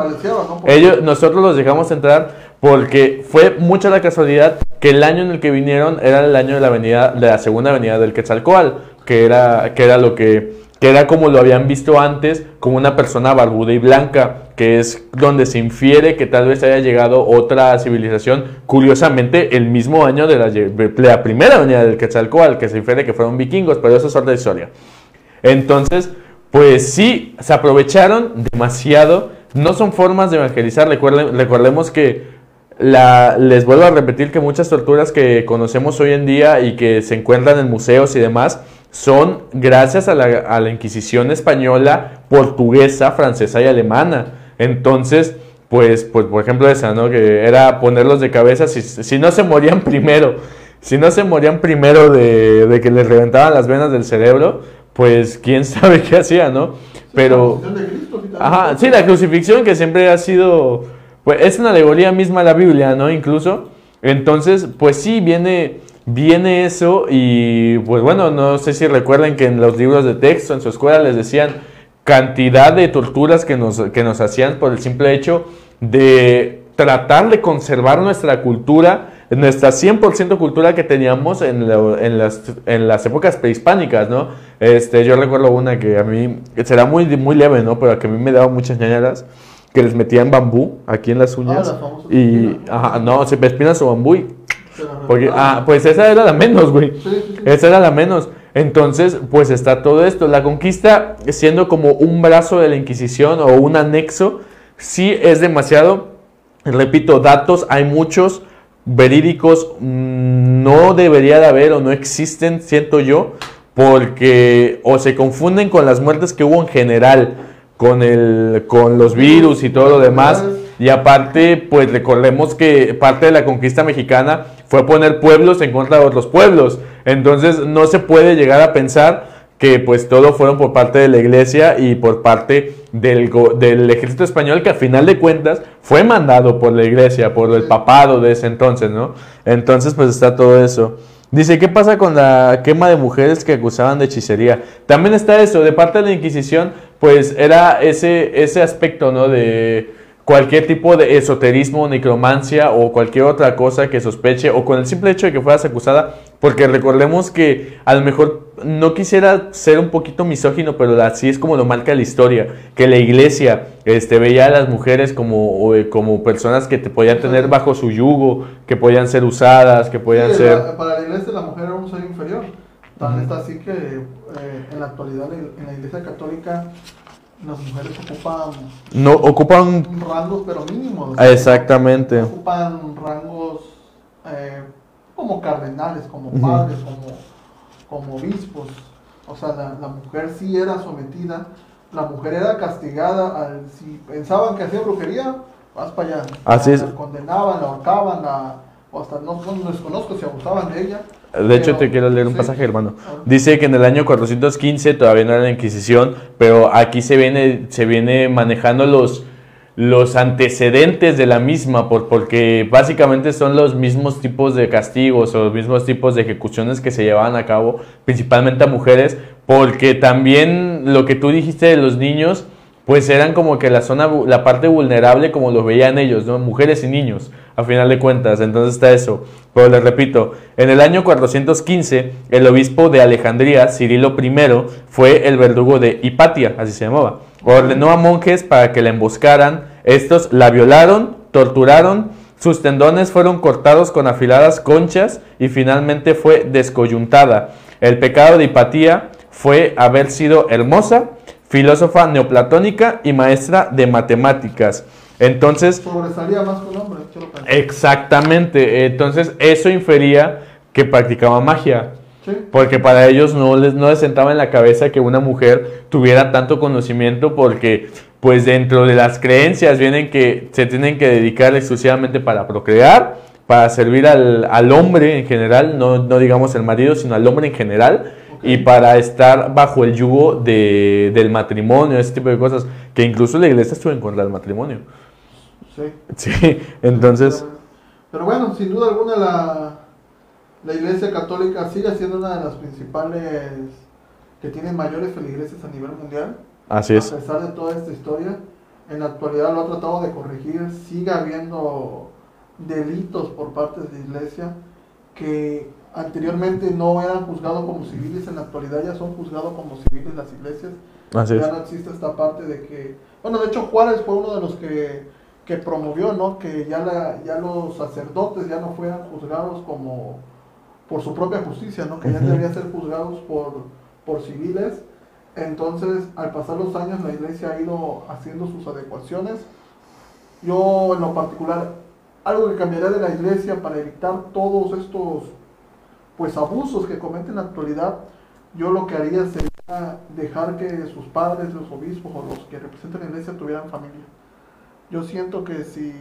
Ellos, nosotros los dejamos entrar porque fue mucha la casualidad que el año en el que vinieron era el año de la avenida, de la segunda avenida del Quetzalcoatl que era, que era lo que, que era como lo habían visto antes, como una persona barbuda y blanca, que es donde se infiere que tal vez haya llegado otra civilización, curiosamente el mismo año de la, primera avenida del Quetzalcoatl, que se infiere que fueron vikingos, pero eso es otra historia. Entonces, pues sí, se aprovecharon demasiado, no son formas de evangelizar, recordemos que la, les vuelvo a repetir que muchas torturas que conocemos hoy en día y que se encuentran en museos y demás, son gracias a la, Inquisición española, portuguesa, francesa y alemana. Entonces, pues, pues por ejemplo esa, ¿no? Que era ponerlos de cabeza si, si no se morían <laughs> primero, si no se morían primero de, que les reventaban las venas del cerebro, pues quién <laughs> sabe qué hacía, ¿no? Pero... Ajá, sí, la crucifixión que siempre ha sido... Pues es una alegoría misma la Biblia, ¿no? Incluso. Entonces, pues sí, viene viene eso y pues bueno, no sé si recuerden que en los libros de texto en su escuela les decían cantidad de torturas que nos, que nos hacían por el simple hecho de tratar de conservar nuestra cultura, nuestra 100% cultura que teníamos en, en, las, en, las, épocas prehispánicas, ¿no? Este, yo recuerdo una que a mí, será muy, muy leve, ¿no? Pero que a mí me daba muchas ñañaras, que les metían bambú aquí en las uñas. Ah, y, ajá, no, se espinas o bambú y porque, ah, pues esa era la menos, güey. Esa era la menos. Entonces, pues está todo esto. La conquista, siendo como un brazo de la Inquisición o un anexo, sí es demasiado. Repito, datos hay muchos verídicos, mm, no debería de haber o no existen, siento yo, porque o se confunden con las muertes que hubo en general, con, el, con los virus y todo lo demás. Y aparte, pues recordemos que parte de la conquista mexicana fue poner pueblos en contra de otros pueblos. Entonces no se puede llegar a pensar que pues todo fueron por parte de la iglesia y por parte del, del, ejército español que a final de cuentas fue mandado por la iglesia, por el papado de ese entonces, ¿no? Entonces pues está todo eso. Dice, ¿qué pasa con la quema de mujeres que acusaban de hechicería? También está eso, de parte de la Inquisición, pues era ese, ese aspecto, ¿no? De cualquier tipo de esoterismo, necromancia o cualquier otra cosa que sospeche o con el simple hecho de que fueras acusada, porque recordemos que a lo mejor no quisiera ser un poquito misógino, pero así es como lo marca la historia, que la iglesia este, veía a las mujeres como, eh, como personas que te podían tener bajo su yugo, que podían ser usadas, que podían ser... para la iglesia la mujer era un ser inferior. Tan está así que eh, en la actualidad en la iglesia católica las mujeres ocupan no ocupan rangos pero mínimos exactamente. Ocupan rangos eh, como cardenales como padres como como obispos. O sea la, mujer sí era sometida la mujer era castigada al, si pensaban que hacía brujería vas para allá. Así es. Condenaban la ahorcaban la, o hasta no, no desconozco si abusaban de ella. De hecho, te quiero leer un pasaje, hermano. Dice que en el año 415 todavía no era la Inquisición, pero aquí se viene, se viene manejando los, los antecedentes de la misma, por, porque básicamente son los mismos tipos de castigos o los mismos tipos de ejecuciones que se llevaban a cabo, principalmente a mujeres, porque también lo que tú dijiste de los niños, pues eran como que la zona, la parte vulnerable como lo veían ellos, ¿no? Mujeres y niños a final de cuentas. Entonces está eso. Pero les repito, en el año 415, el obispo de Alejandría, Cirilo I, fue el verdugo de Hipatia, así se llamaba. Ordenó a monjes para que la emboscaran. Estos la violaron, torturaron, sus tendones fueron cortados con afiladas conchas y finalmente fue descoyuntada. El pecado de Hipatia fue haber sido hermosa, filósofa neoplatónica y maestra de matemáticas. Entonces... Sobresalía más que un hombre. Exactamente. Entonces eso infería que practicaba magia. Porque para ellos no les, no les sentaba en la cabeza que una mujer tuviera tanto conocimiento porque pues dentro de las creencias vienen que se tienen que dedicar exclusivamente para procrear, para servir al, al hombre en general, no, no, digamos el marido, sino al hombre en general, y para estar bajo el yugo de, del matrimonio, ese tipo de cosas, que incluso la iglesia estuvo en contra del matrimonio. Sí. entonces... Pero, bueno, sin duda alguna la, la Iglesia Católica sigue siendo una de las principales que tiene mayores feligreses a nivel mundial. Así es. A pesar de toda esta historia, en la actualidad lo ha tratado de corregir, sigue habiendo delitos por parte de la Iglesia que anteriormente no eran juzgados como civiles, en la actualidad ya son juzgados como civiles las iglesias. Así ya no existe esta parte de que, bueno, de hecho Juárez fue uno de los que que promovió, ¿no? Que ya, la, ya los sacerdotes ya no fueran juzgados como por su propia justicia, ¿no? Que ya deberían ser juzgados por, por civiles. Entonces, al pasar los años, la iglesia ha ido haciendo sus adecuaciones. Yo, en lo particular, algo que cambiaría de la iglesia para evitar todos estos pues abusos que cometen en la actualidad, yo lo que haría sería dejar que sus padres, los obispos o los que representan la iglesia tuvieran familia yo siento que si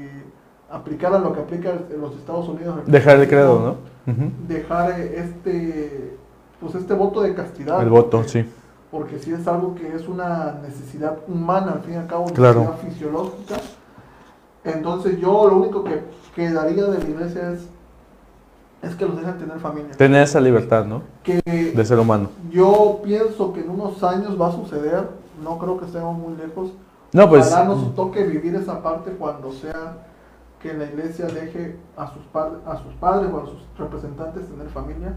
aplicaran lo que aplica en los Estados Unidos... Dejar el credo, ¿no? Dejar este, pues este voto de castidad. El voto, sí. Porque si es algo que es una necesidad humana, al fin y al cabo, una necesidad fisiológica. Entonces yo lo único que quedaría de la iglesia es es que los dejan tener familia. Tener esa libertad, ¿no? Que De ser humano. yo pienso que en unos años va a suceder, no creo que estemos muy lejos. No, pues. Ojalá nos toque vivir esa parte cuando sea que la iglesia deje a sus, a sus padres o a sus representantes tener familia.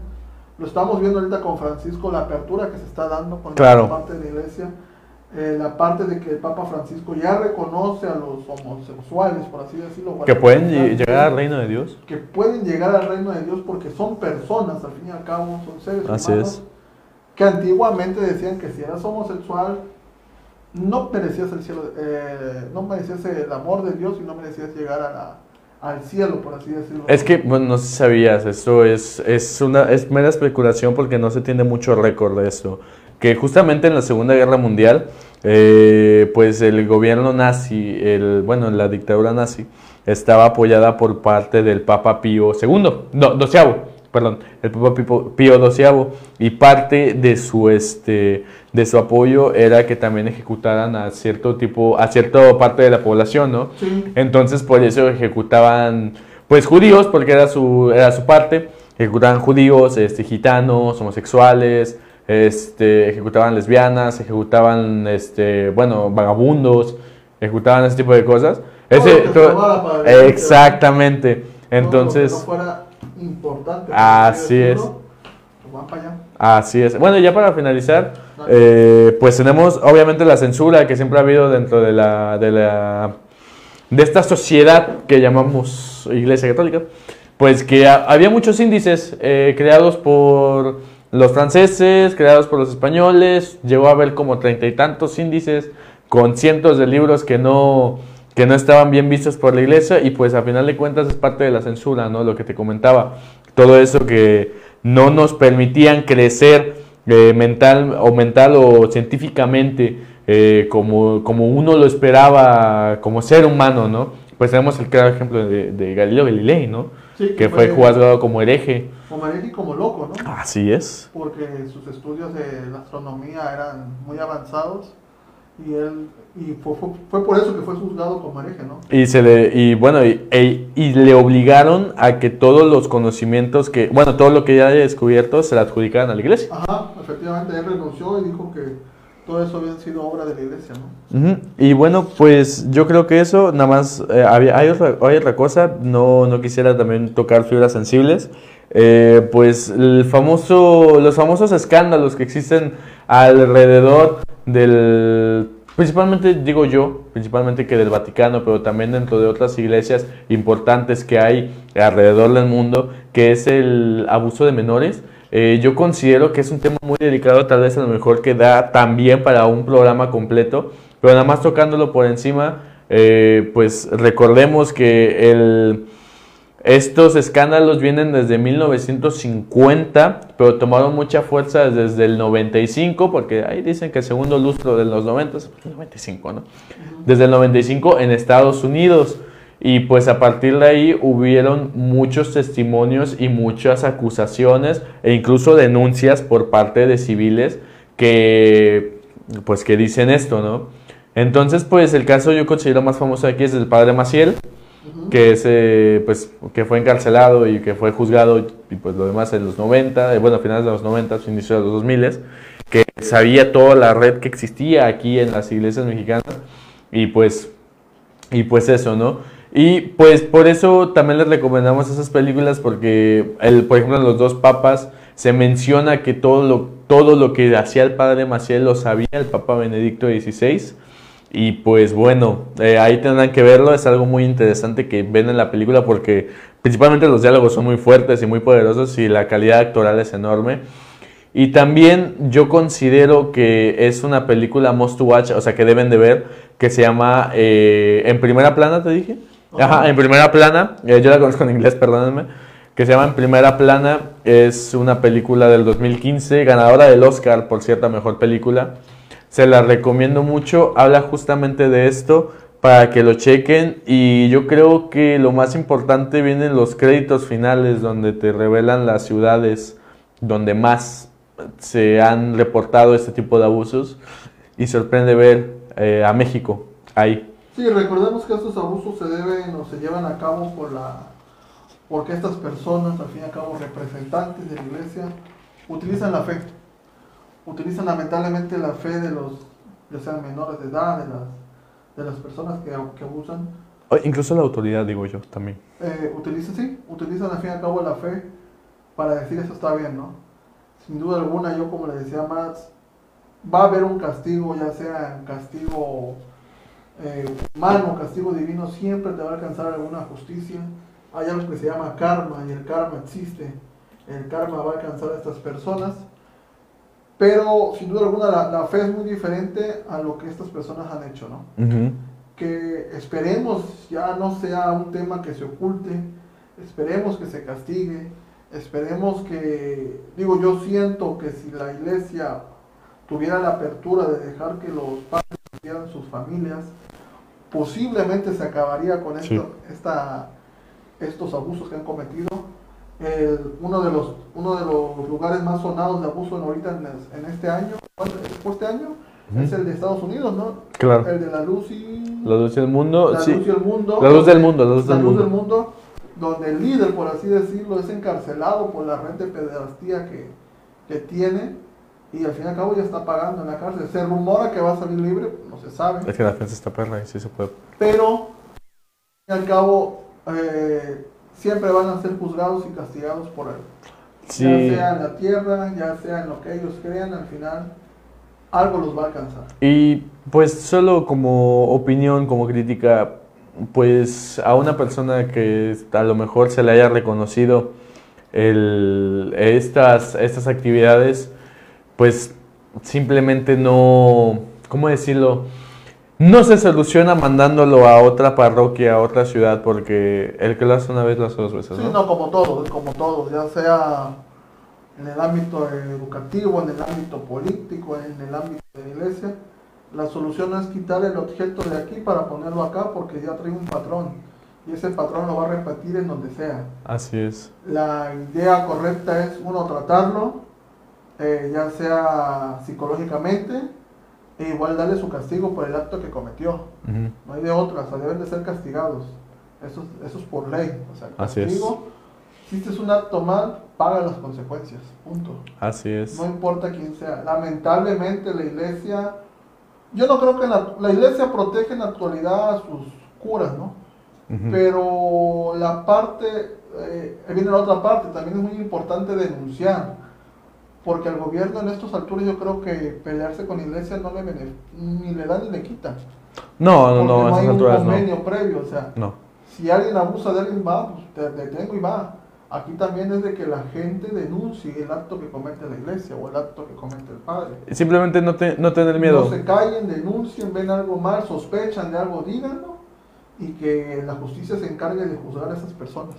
Lo estamos viendo ahorita con Francisco, la apertura que se está dando con Claro. la parte de la iglesia. Eh, la parte de que el Papa Francisco ya reconoce a los homosexuales, por así decirlo. Que pueden llegar al reino de Dios. que pueden llegar al reino de Dios porque son personas, al fin y al cabo, son seres Así humanos es. que antiguamente decían que si eras homosexual no merecías el cielo, eh, no merecías el amor de Dios y no merecías llegar a la- al cielo, por así decirlo. Es que, bueno, no sabías, esto es, es, una, es mera especulación porque no se tiene mucho récord de esto. Que justamente en la Segunda Guerra Mundial, eh, pues el gobierno nazi, el, bueno, la dictadura nazi, estaba apoyada por parte del Papa Pío II, no, doceavo, perdón, el Papa Pío- doceavo, y parte de su, este, de su apoyo era que también ejecutaran a cierto tipo, a cierta parte de la población, ¿no? Sí, Entonces por eso ejecutaban pues judíos, porque era su, era su parte, ejecutaban judíos, este, gitanos, homosexuales, este, ejecutaban lesbianas, ejecutaban este, bueno, vagabundos, ejecutaban ese tipo de cosas. Ese, exactamente. Entonces, no fuera importante. por Así decirlo, pues van para allá. Así es. Bueno, ya para finalizar, eh, pues tenemos obviamente la censura que siempre ha habido dentro de la, de la de esta sociedad que llamamos Iglesia Católica, pues que ha- había muchos índices eh, creados por los franceses, creados por los españoles, llegó a haber como treinta y tantos índices con cientos de libros que no que no estaban bien vistos por la iglesia y pues a final de cuentas es parte de la censura, ¿no? Lo que te comentaba, todo eso que no nos permitían crecer eh, mental o mental o científicamente eh, como, como uno lo esperaba como ser humano, ¿no? Pues tenemos el claro ejemplo de, de Galileo Galilei, ¿no? Sí, Que fue juzgado como hereje. Como hereje y como loco, ¿no? Así es. Porque sus estudios de astronomía eran muy avanzados y él y fue, fue- fue por eso que fue juzgado como hereje, ¿no? Y se le y bueno y, e- y le obligaron a que todos los conocimientos que bueno todo lo que ya haya descubierto se le adjudicaran a la iglesia. Ajá, efectivamente, él renunció y dijo que todo eso había sido obra de la iglesia, ¿no? Ujú. Y bueno, pues yo creo que eso, nada más, eh, había, hay, otra, hay otra cosa, no, no quisiera también tocar fibras sensibles, Eh, pues el famoso, los famosos escándalos que existen alrededor del, principalmente digo yo, principalmente que del Vaticano, pero también dentro de otras iglesias importantes que hay alrededor del mundo, que es el abuso de menores. Eh, yo considero que es un tema muy delicado, tal vez a lo mejor que da también para un programa completo, pero nada más tocándolo por encima, eh, pues recordemos que estos escándalos vienen desde 1950, pero tomaron mucha fuerza desde el 95, porque ahí dicen que el segundo lustro de los 90, pues, 95, ¿no? Desde el 95 en Estados Unidos. Y pues a partir de ahí hubieron muchos testimonios y muchas acusaciones e incluso denuncias por parte de civiles que pues que dicen esto, ¿no? Entonces pues el caso yo considero más famoso aquí es el padre Maciel, que es eh, pues que fue encarcelado y que fue juzgado y pues lo demás en los 90, eh, bueno, a finales de los 90, inicio de los 2000, que sabía toda la red que existía aquí en las iglesias mexicanas y pues y pues eso, ¿no? Y pues por eso también les recomendamos esas películas porque, el, por ejemplo, en Los dos papas se menciona que todo lo, todo lo que hacía el padre Maciel lo sabía el Papa Benedicto XVI. Y pues bueno, eh, ahí tendrán que verlo, es algo muy interesante que ven en la película porque principalmente los diálogos son muy fuertes y muy poderosos y la calidad actoral es enorme. Y también yo considero que es una película must to watch, o sea, que deben de ver, que se llama eh, En Primera Plana, te dije. Ajá, En Primera Plana, eh, yo la conozco en inglés, perdónenme, que se llama En Primera Plana, es una película del 2015, ganadora del Oscar por cierta mejor película. Se la recomiendo mucho, habla justamente de esto para que lo chequen y yo creo que lo más importante vienen los créditos finales donde te revelan las ciudades donde más se han reportado este tipo de abusos y sorprende ver eh, a México ahí. Sí, recordemos que estos abusos se deben o se llevan a cabo por la porque estas personas, al fin y al cabo representantes de la iglesia, utilizan la fe. Utilizan lamentablemente la fe de los, ya sean menores de edad, de las, de las personas que, que abusan. O incluso la autoridad, digo yo, también. Eh, utilizan, sí, utilizan al fin y al cabo la fe para decir eso está bien, ¿no? Sin duda alguna, yo como le decía más, va a haber un castigo, ya sea un castigo eh, humano, castigo divino, siempre te va a alcanzar alguna justicia. Hay algo que se llama karma y el karma existe. El karma va a alcanzar a estas personas. Pero sin duda alguna la, la fe es muy diferente a lo que estas personas han hecho, ¿no? Que esperemos ya no sea un tema que se oculte, esperemos que se castigue, esperemos que, digo, yo siento que si la iglesia tuviera la apertura de dejar que los padres sus familias, posiblemente se acabaría con Sí. esto, esta, estos abusos que han cometido. El- uno, de los, uno de los lugares más sonados de abuso en ahorita en, es- en este año, ¿cuál- ¿fue este año? Es el de Estados Unidos, ¿no? Claro. El de la luz y... La luz del mundo, La sí. luz del mundo. La luz del mundo, la luz del mundo. mundo, Donde el líder, por así decirlo, es encarcelado por la red de pederastía que, que tiene y al fin y al cabo ya está pagando en la cárcel. Se rumora que va a salir libre, no se sabe. Es que la defensa está perra y sí se puede. Pero al fin y al cabo eh, siempre van a ser juzgados y castigados por él. Sí. Ya sea en la tierra, ya sea en lo que ellos crean, al final algo los va a alcanzar. Y pues solo como opinión, como crítica, pues a una persona que a lo mejor se le haya reconocido el, estas, estas actividades, pues simplemente no, ¿cómo decirlo? No se soluciona mandándolo a otra parroquia, a otra ciudad, porque el que lo hace una vez lo hace dos veces, Sí, ¿no? no, como todo, como todo, ya sea en el ámbito educativo, en el ámbito político, en el ámbito de la iglesia, la solución no es quitar el objeto de aquí para ponerlo acá porque ya trae un patrón y ese patrón lo va a repetir en donde sea. Así es. La idea correcta es uno tratarlo, eh, ya sea psicológicamente, e igual darle su castigo por el acto que cometió. Ujú. No hay de otra, o sea, deben de ser castigados. Eso, es- eso es por ley. O sea, Así es. castigo, si hiciste un acto mal, paga las consecuencias. Punto. Así es. No importa quién sea. Lamentablemente la iglesia, yo no creo que la, la iglesia protege en la actualidad a sus curas, ¿no? Ujú. Pero la parte, eh, viene la otra parte, también es muy importante denunciar. Porque al gobierno en estas alturas yo creo que pelearse con la iglesia no le ni le da ni le quita. No, no, Porque no, a hay esas un alturas no. convenio previo, o sea, No. si alguien abusa de alguien va, pues te detengo y va. Aquí también es de que la gente denuncie el acto que comete la iglesia o el acto que comete el padre. Simplemente no, te- no tener miedo. No se callen, denuncien, ven algo mal, sospechan de algo, díganlo y que la justicia se encargue de juzgar a esas personas.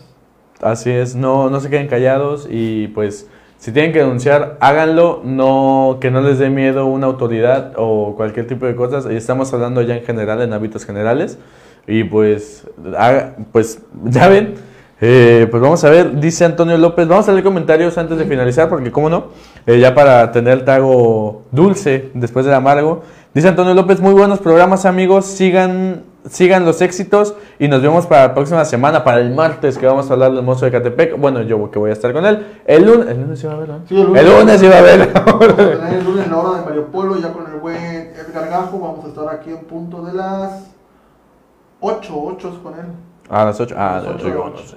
Así es, no, no se queden callados y pues si tienen que denunciar, háganlo, no, que no les dé miedo una autoridad o cualquier tipo de cosas. Estamos hablando ya en general, en hábitos generales. Y pues, haga- pues <laughs> ya ven, eh, pues vamos a ver, dice Antonio López, vamos a leer comentarios antes de finalizar, porque cómo no, Eh, ya para tener el trago dulce después del amargo. Dice Antonio López, muy buenos programas amigos, sigan, sigan los éxitos y nos vemos para la próxima semana, para el martes que vamos a hablar del monstruo de Catepec. Bueno, yo que voy a estar con él. El lunes, el lunes iba a ver, ¿no? Sí, el el lunes. lunes iba a ver. El lunes en la hora de Mario Pueblo, ya con el buen Edgar Gajo, vamos a estar aquí en punto de las 8, 8 es con él. a las 8. Ah, A las ocho, yo ocho. no sé.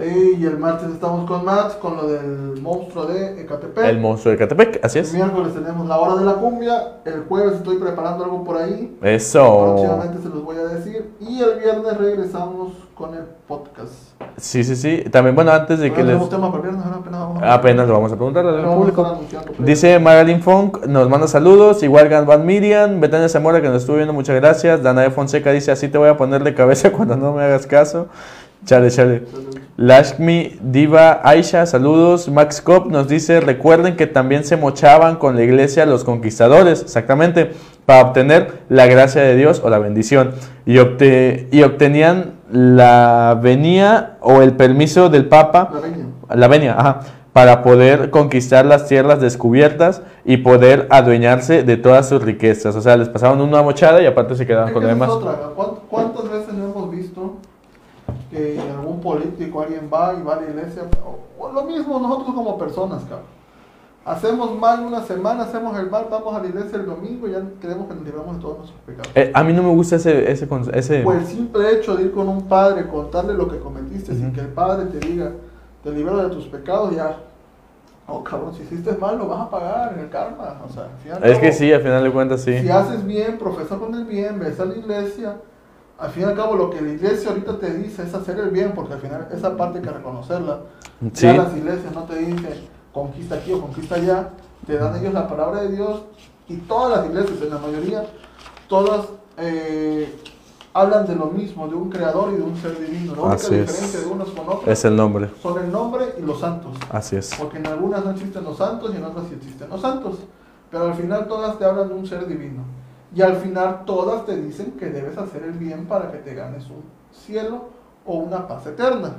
Eh, y el martes estamos con Max, con lo del monstruo de Ecatepec. El monstruo de Catepec, así El es. miércoles tenemos la hora de la cumbia. El jueves estoy preparando algo por ahí. Eso. Próximamente se los voy a decir. Y el viernes regresamos con el podcast. Sí, sí, sí. También, bueno, antes de que les... tenemos tema para el viernes, apenas vamos a- Apenas lo vamos a preguntar al público. ahí. Dice Marilyn Funk, nos manda saludos. Igual Van Miriam, Betania Zamora que nos estuvo viendo, muchas gracias. Danae Fonseca dice, así te voy a poner de cabeza <laughs> cuando no me hagas caso. Chale, chale. Lashmi Diva Aisha, saludos. Max Cop nos dice, recuerden que también se mochaban con la iglesia los conquistadores, exactamente, para obtener la gracia de Dios o la bendición. Y, obte- y obtenían la venía o el permiso del Papa La veña. la venia, ajá, para poder conquistar las tierras descubiertas y poder adueñarse de todas sus riquezas. O sea, les pasaban una mochada y aparte se quedaban Es con lo demás. otra, ¿cuán- ¿Cuántas veces no hemos visto que algún político, alguien va y va a la iglesia. O, o lo mismo nosotros como personas, cabrón. Hacemos mal una semana, hacemos el mal, vamos a la iglesia el domingo y ya creemos que nos libramos de todos nuestros pecados. Eh, a mí no me gusta ese... ese, ese Por el simple hecho de ir con un padre, contarle lo que cometiste, sin Ujú. que el padre te diga, te libero de tus pecados, ya. Oh, cabrón, si hiciste mal, lo vas a pagar en el karma. O sea, al es que sí, al final de cuentas sí. Si haces bien, profesa con el bien, ves a la iglesia. Al fin y al cabo, lo que la iglesia ahorita te dice es hacer el bien, porque al final esa parte hay que reconocerla. Sí. Ya las iglesias no te dicen conquista aquí o conquista allá, te dan ellos la palabra de Dios y todas las iglesias, en la mayoría, todas eh, hablan de lo mismo, de un creador y de un ser divino. La única Así es. diferencia de unos con otros Es el nombre. son el nombre y los santos. Así es. Porque en algunas no existen los santos y en otras sí existen los santos. Pero al final todas te hablan de un ser divino. Y al final todas te dicen que debes hacer el bien para que te ganes un cielo o una paz eterna.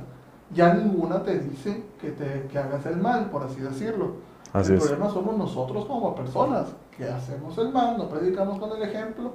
Ya ninguna te dice que, te, que hagas el mal, por así decirlo. Así el es. problema somos nosotros como personas, que hacemos el mal, no predicamos con el ejemplo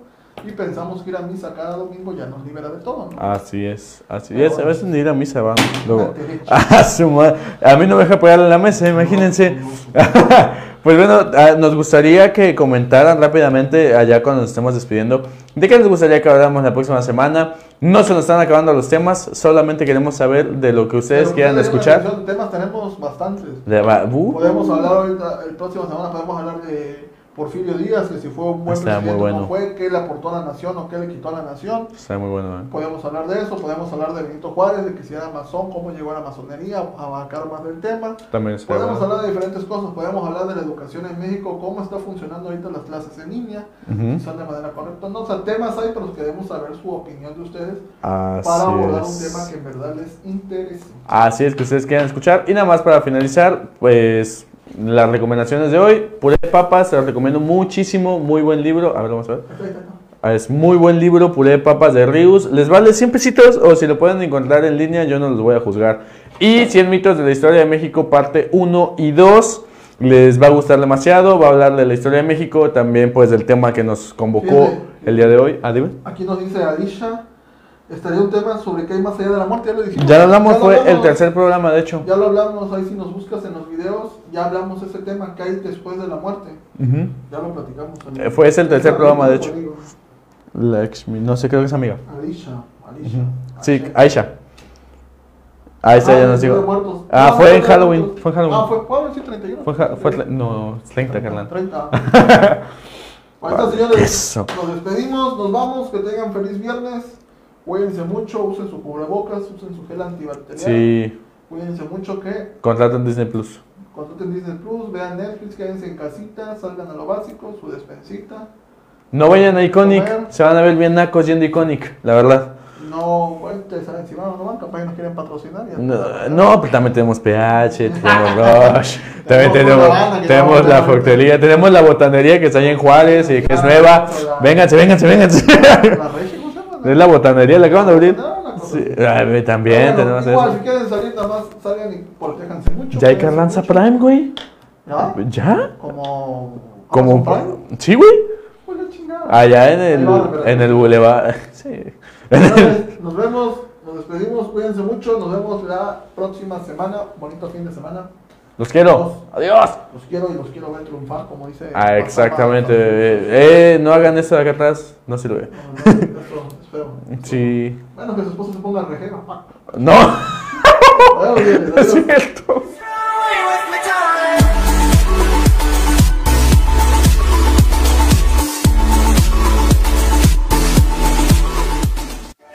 y pensamos que ir a misa cada domingo ya nos libera de todo. ¿no? Así es. Así es. A veces ni ir a misa va. Luego. Derecho. <laughs> Ah, su ma- A mí no me deja pegarle a la mesa, imagínense. <laughs> Pues bueno, ah, nos gustaría que comentaran rápidamente allá cuando nos estemos despidiendo de qué les gustaría que habláramos la próxima semana. No se nos están acabando los temas, solamente queremos saber de lo que ustedes Pero quieran escuchar. Temas tenemos bastantes. De uh, Podemos hablar ahorita, el próximo semana podemos hablar de Porfirio Díaz, que si fue un buen Está presidente bueno. no fue, qué le aportó a la nación o qué le quitó a la nación. Está muy bueno, ¿eh? Podemos hablar de eso, podemos hablar de Benito Juárez, de que si era masón, cómo llegó a la masonería, abarcar más del tema. También está Podemos bueno. hablar de diferentes cosas, podemos hablar de la educación en México, cómo está funcionando ahorita las clases en línea, Ujú. si son de manera correcta. No, o sea, temas hay, pero queremos saber su opinión de ustedes para Así abordar un es. tema que en verdad les interese. Así es que ustedes quieran escuchar. Y nada más para finalizar, pues las recomendaciones de hoy. Puré de papas, se los recomiendo muchísimo. Muy buen libro. A ver, vamos a ver. Es muy buen libro, Puré de papas de Rius. Les vale 100 pesitos o si lo pueden encontrar en línea, yo no los voy a juzgar. Y 100 mitos de la historia de México, parte 1 y 2. Les va a gustar demasiado. Va a hablar de la historia de México, también pues del tema que nos convocó Fíjate. el día de hoy. Ah. Aquí nos dice Alicia, estaría un tema sobre qué hay más allá de la muerte, ya lo dijimos. Ya lo hablamos, Ya lo fue el tercer programa, de hecho. Ya lo hablamos, ahí si nos buscas en los videos, ya hablamos ese tema, que hay después de la muerte. Ya lo platicamos. Eh, fue ese el tercer programa, de hecho. Lakshmi, no sé, creo que es amiga. Alicia. Sí. Aisha. Ah, esa Ah, ya nos. Muertos. Ah, No, fue en Halloween, no, fue en Halloween. Ah, fue, ¿cuándo? Sí, 31. Fue, fue, no, 30, carnal. 30. Ahorita, <laughs> señores, Eso. nos despedimos, nos vamos, que tengan feliz viernes. Cuídense mucho, usen su cubrebocas, usen su gel antibacterial. Sí, Cuídense mucho que contratan Disney Plus. contraten Disney Plus, vean Netflix, quédense en casita, salgan a lo básico, su despensita. No vayan a Iconic, se van a ver bien nacos yendo a Iconic, la verdad. No, bueno, ustedes saben si van o no van, capaz que nos quieren patrocinar. ya. No, no, pues también tenemos PH, <laughs> tenemos Rush, también Tenemos la frutería, tenemos la botanería que está ahí en Juárez y que es nueva. Vénganse, vénganse, vénganse. La Es la botanería, la acaban de abrir. Sí, ah, también tenemos igual, eso. si quieren salir, nada más salgan y protéjanse mucho. Ya hay cuídense Carranza mucho. Prime, güey. ¿Ya? ¿Ya? Como. Como, Amazon Prime. sí, güey. Pues la chingada. Allá en Ahí el, en el boulevard. <laughs> Sí. Señores, Nos vemos, nos despedimos, cuídense mucho, nos vemos la próxima semana, bonito fin de semana. Los quiero. Adiós. Los quiero y los quiero ver triunfar, como dice. Ah, exactamente. Eh, eh, no hagan eso de acá atrás. No sirve. No, no, eso es feo. Sí. Bueno, que su esposa se ponga rejega. No. <laughs> Adiós, <laughs> Es cierto.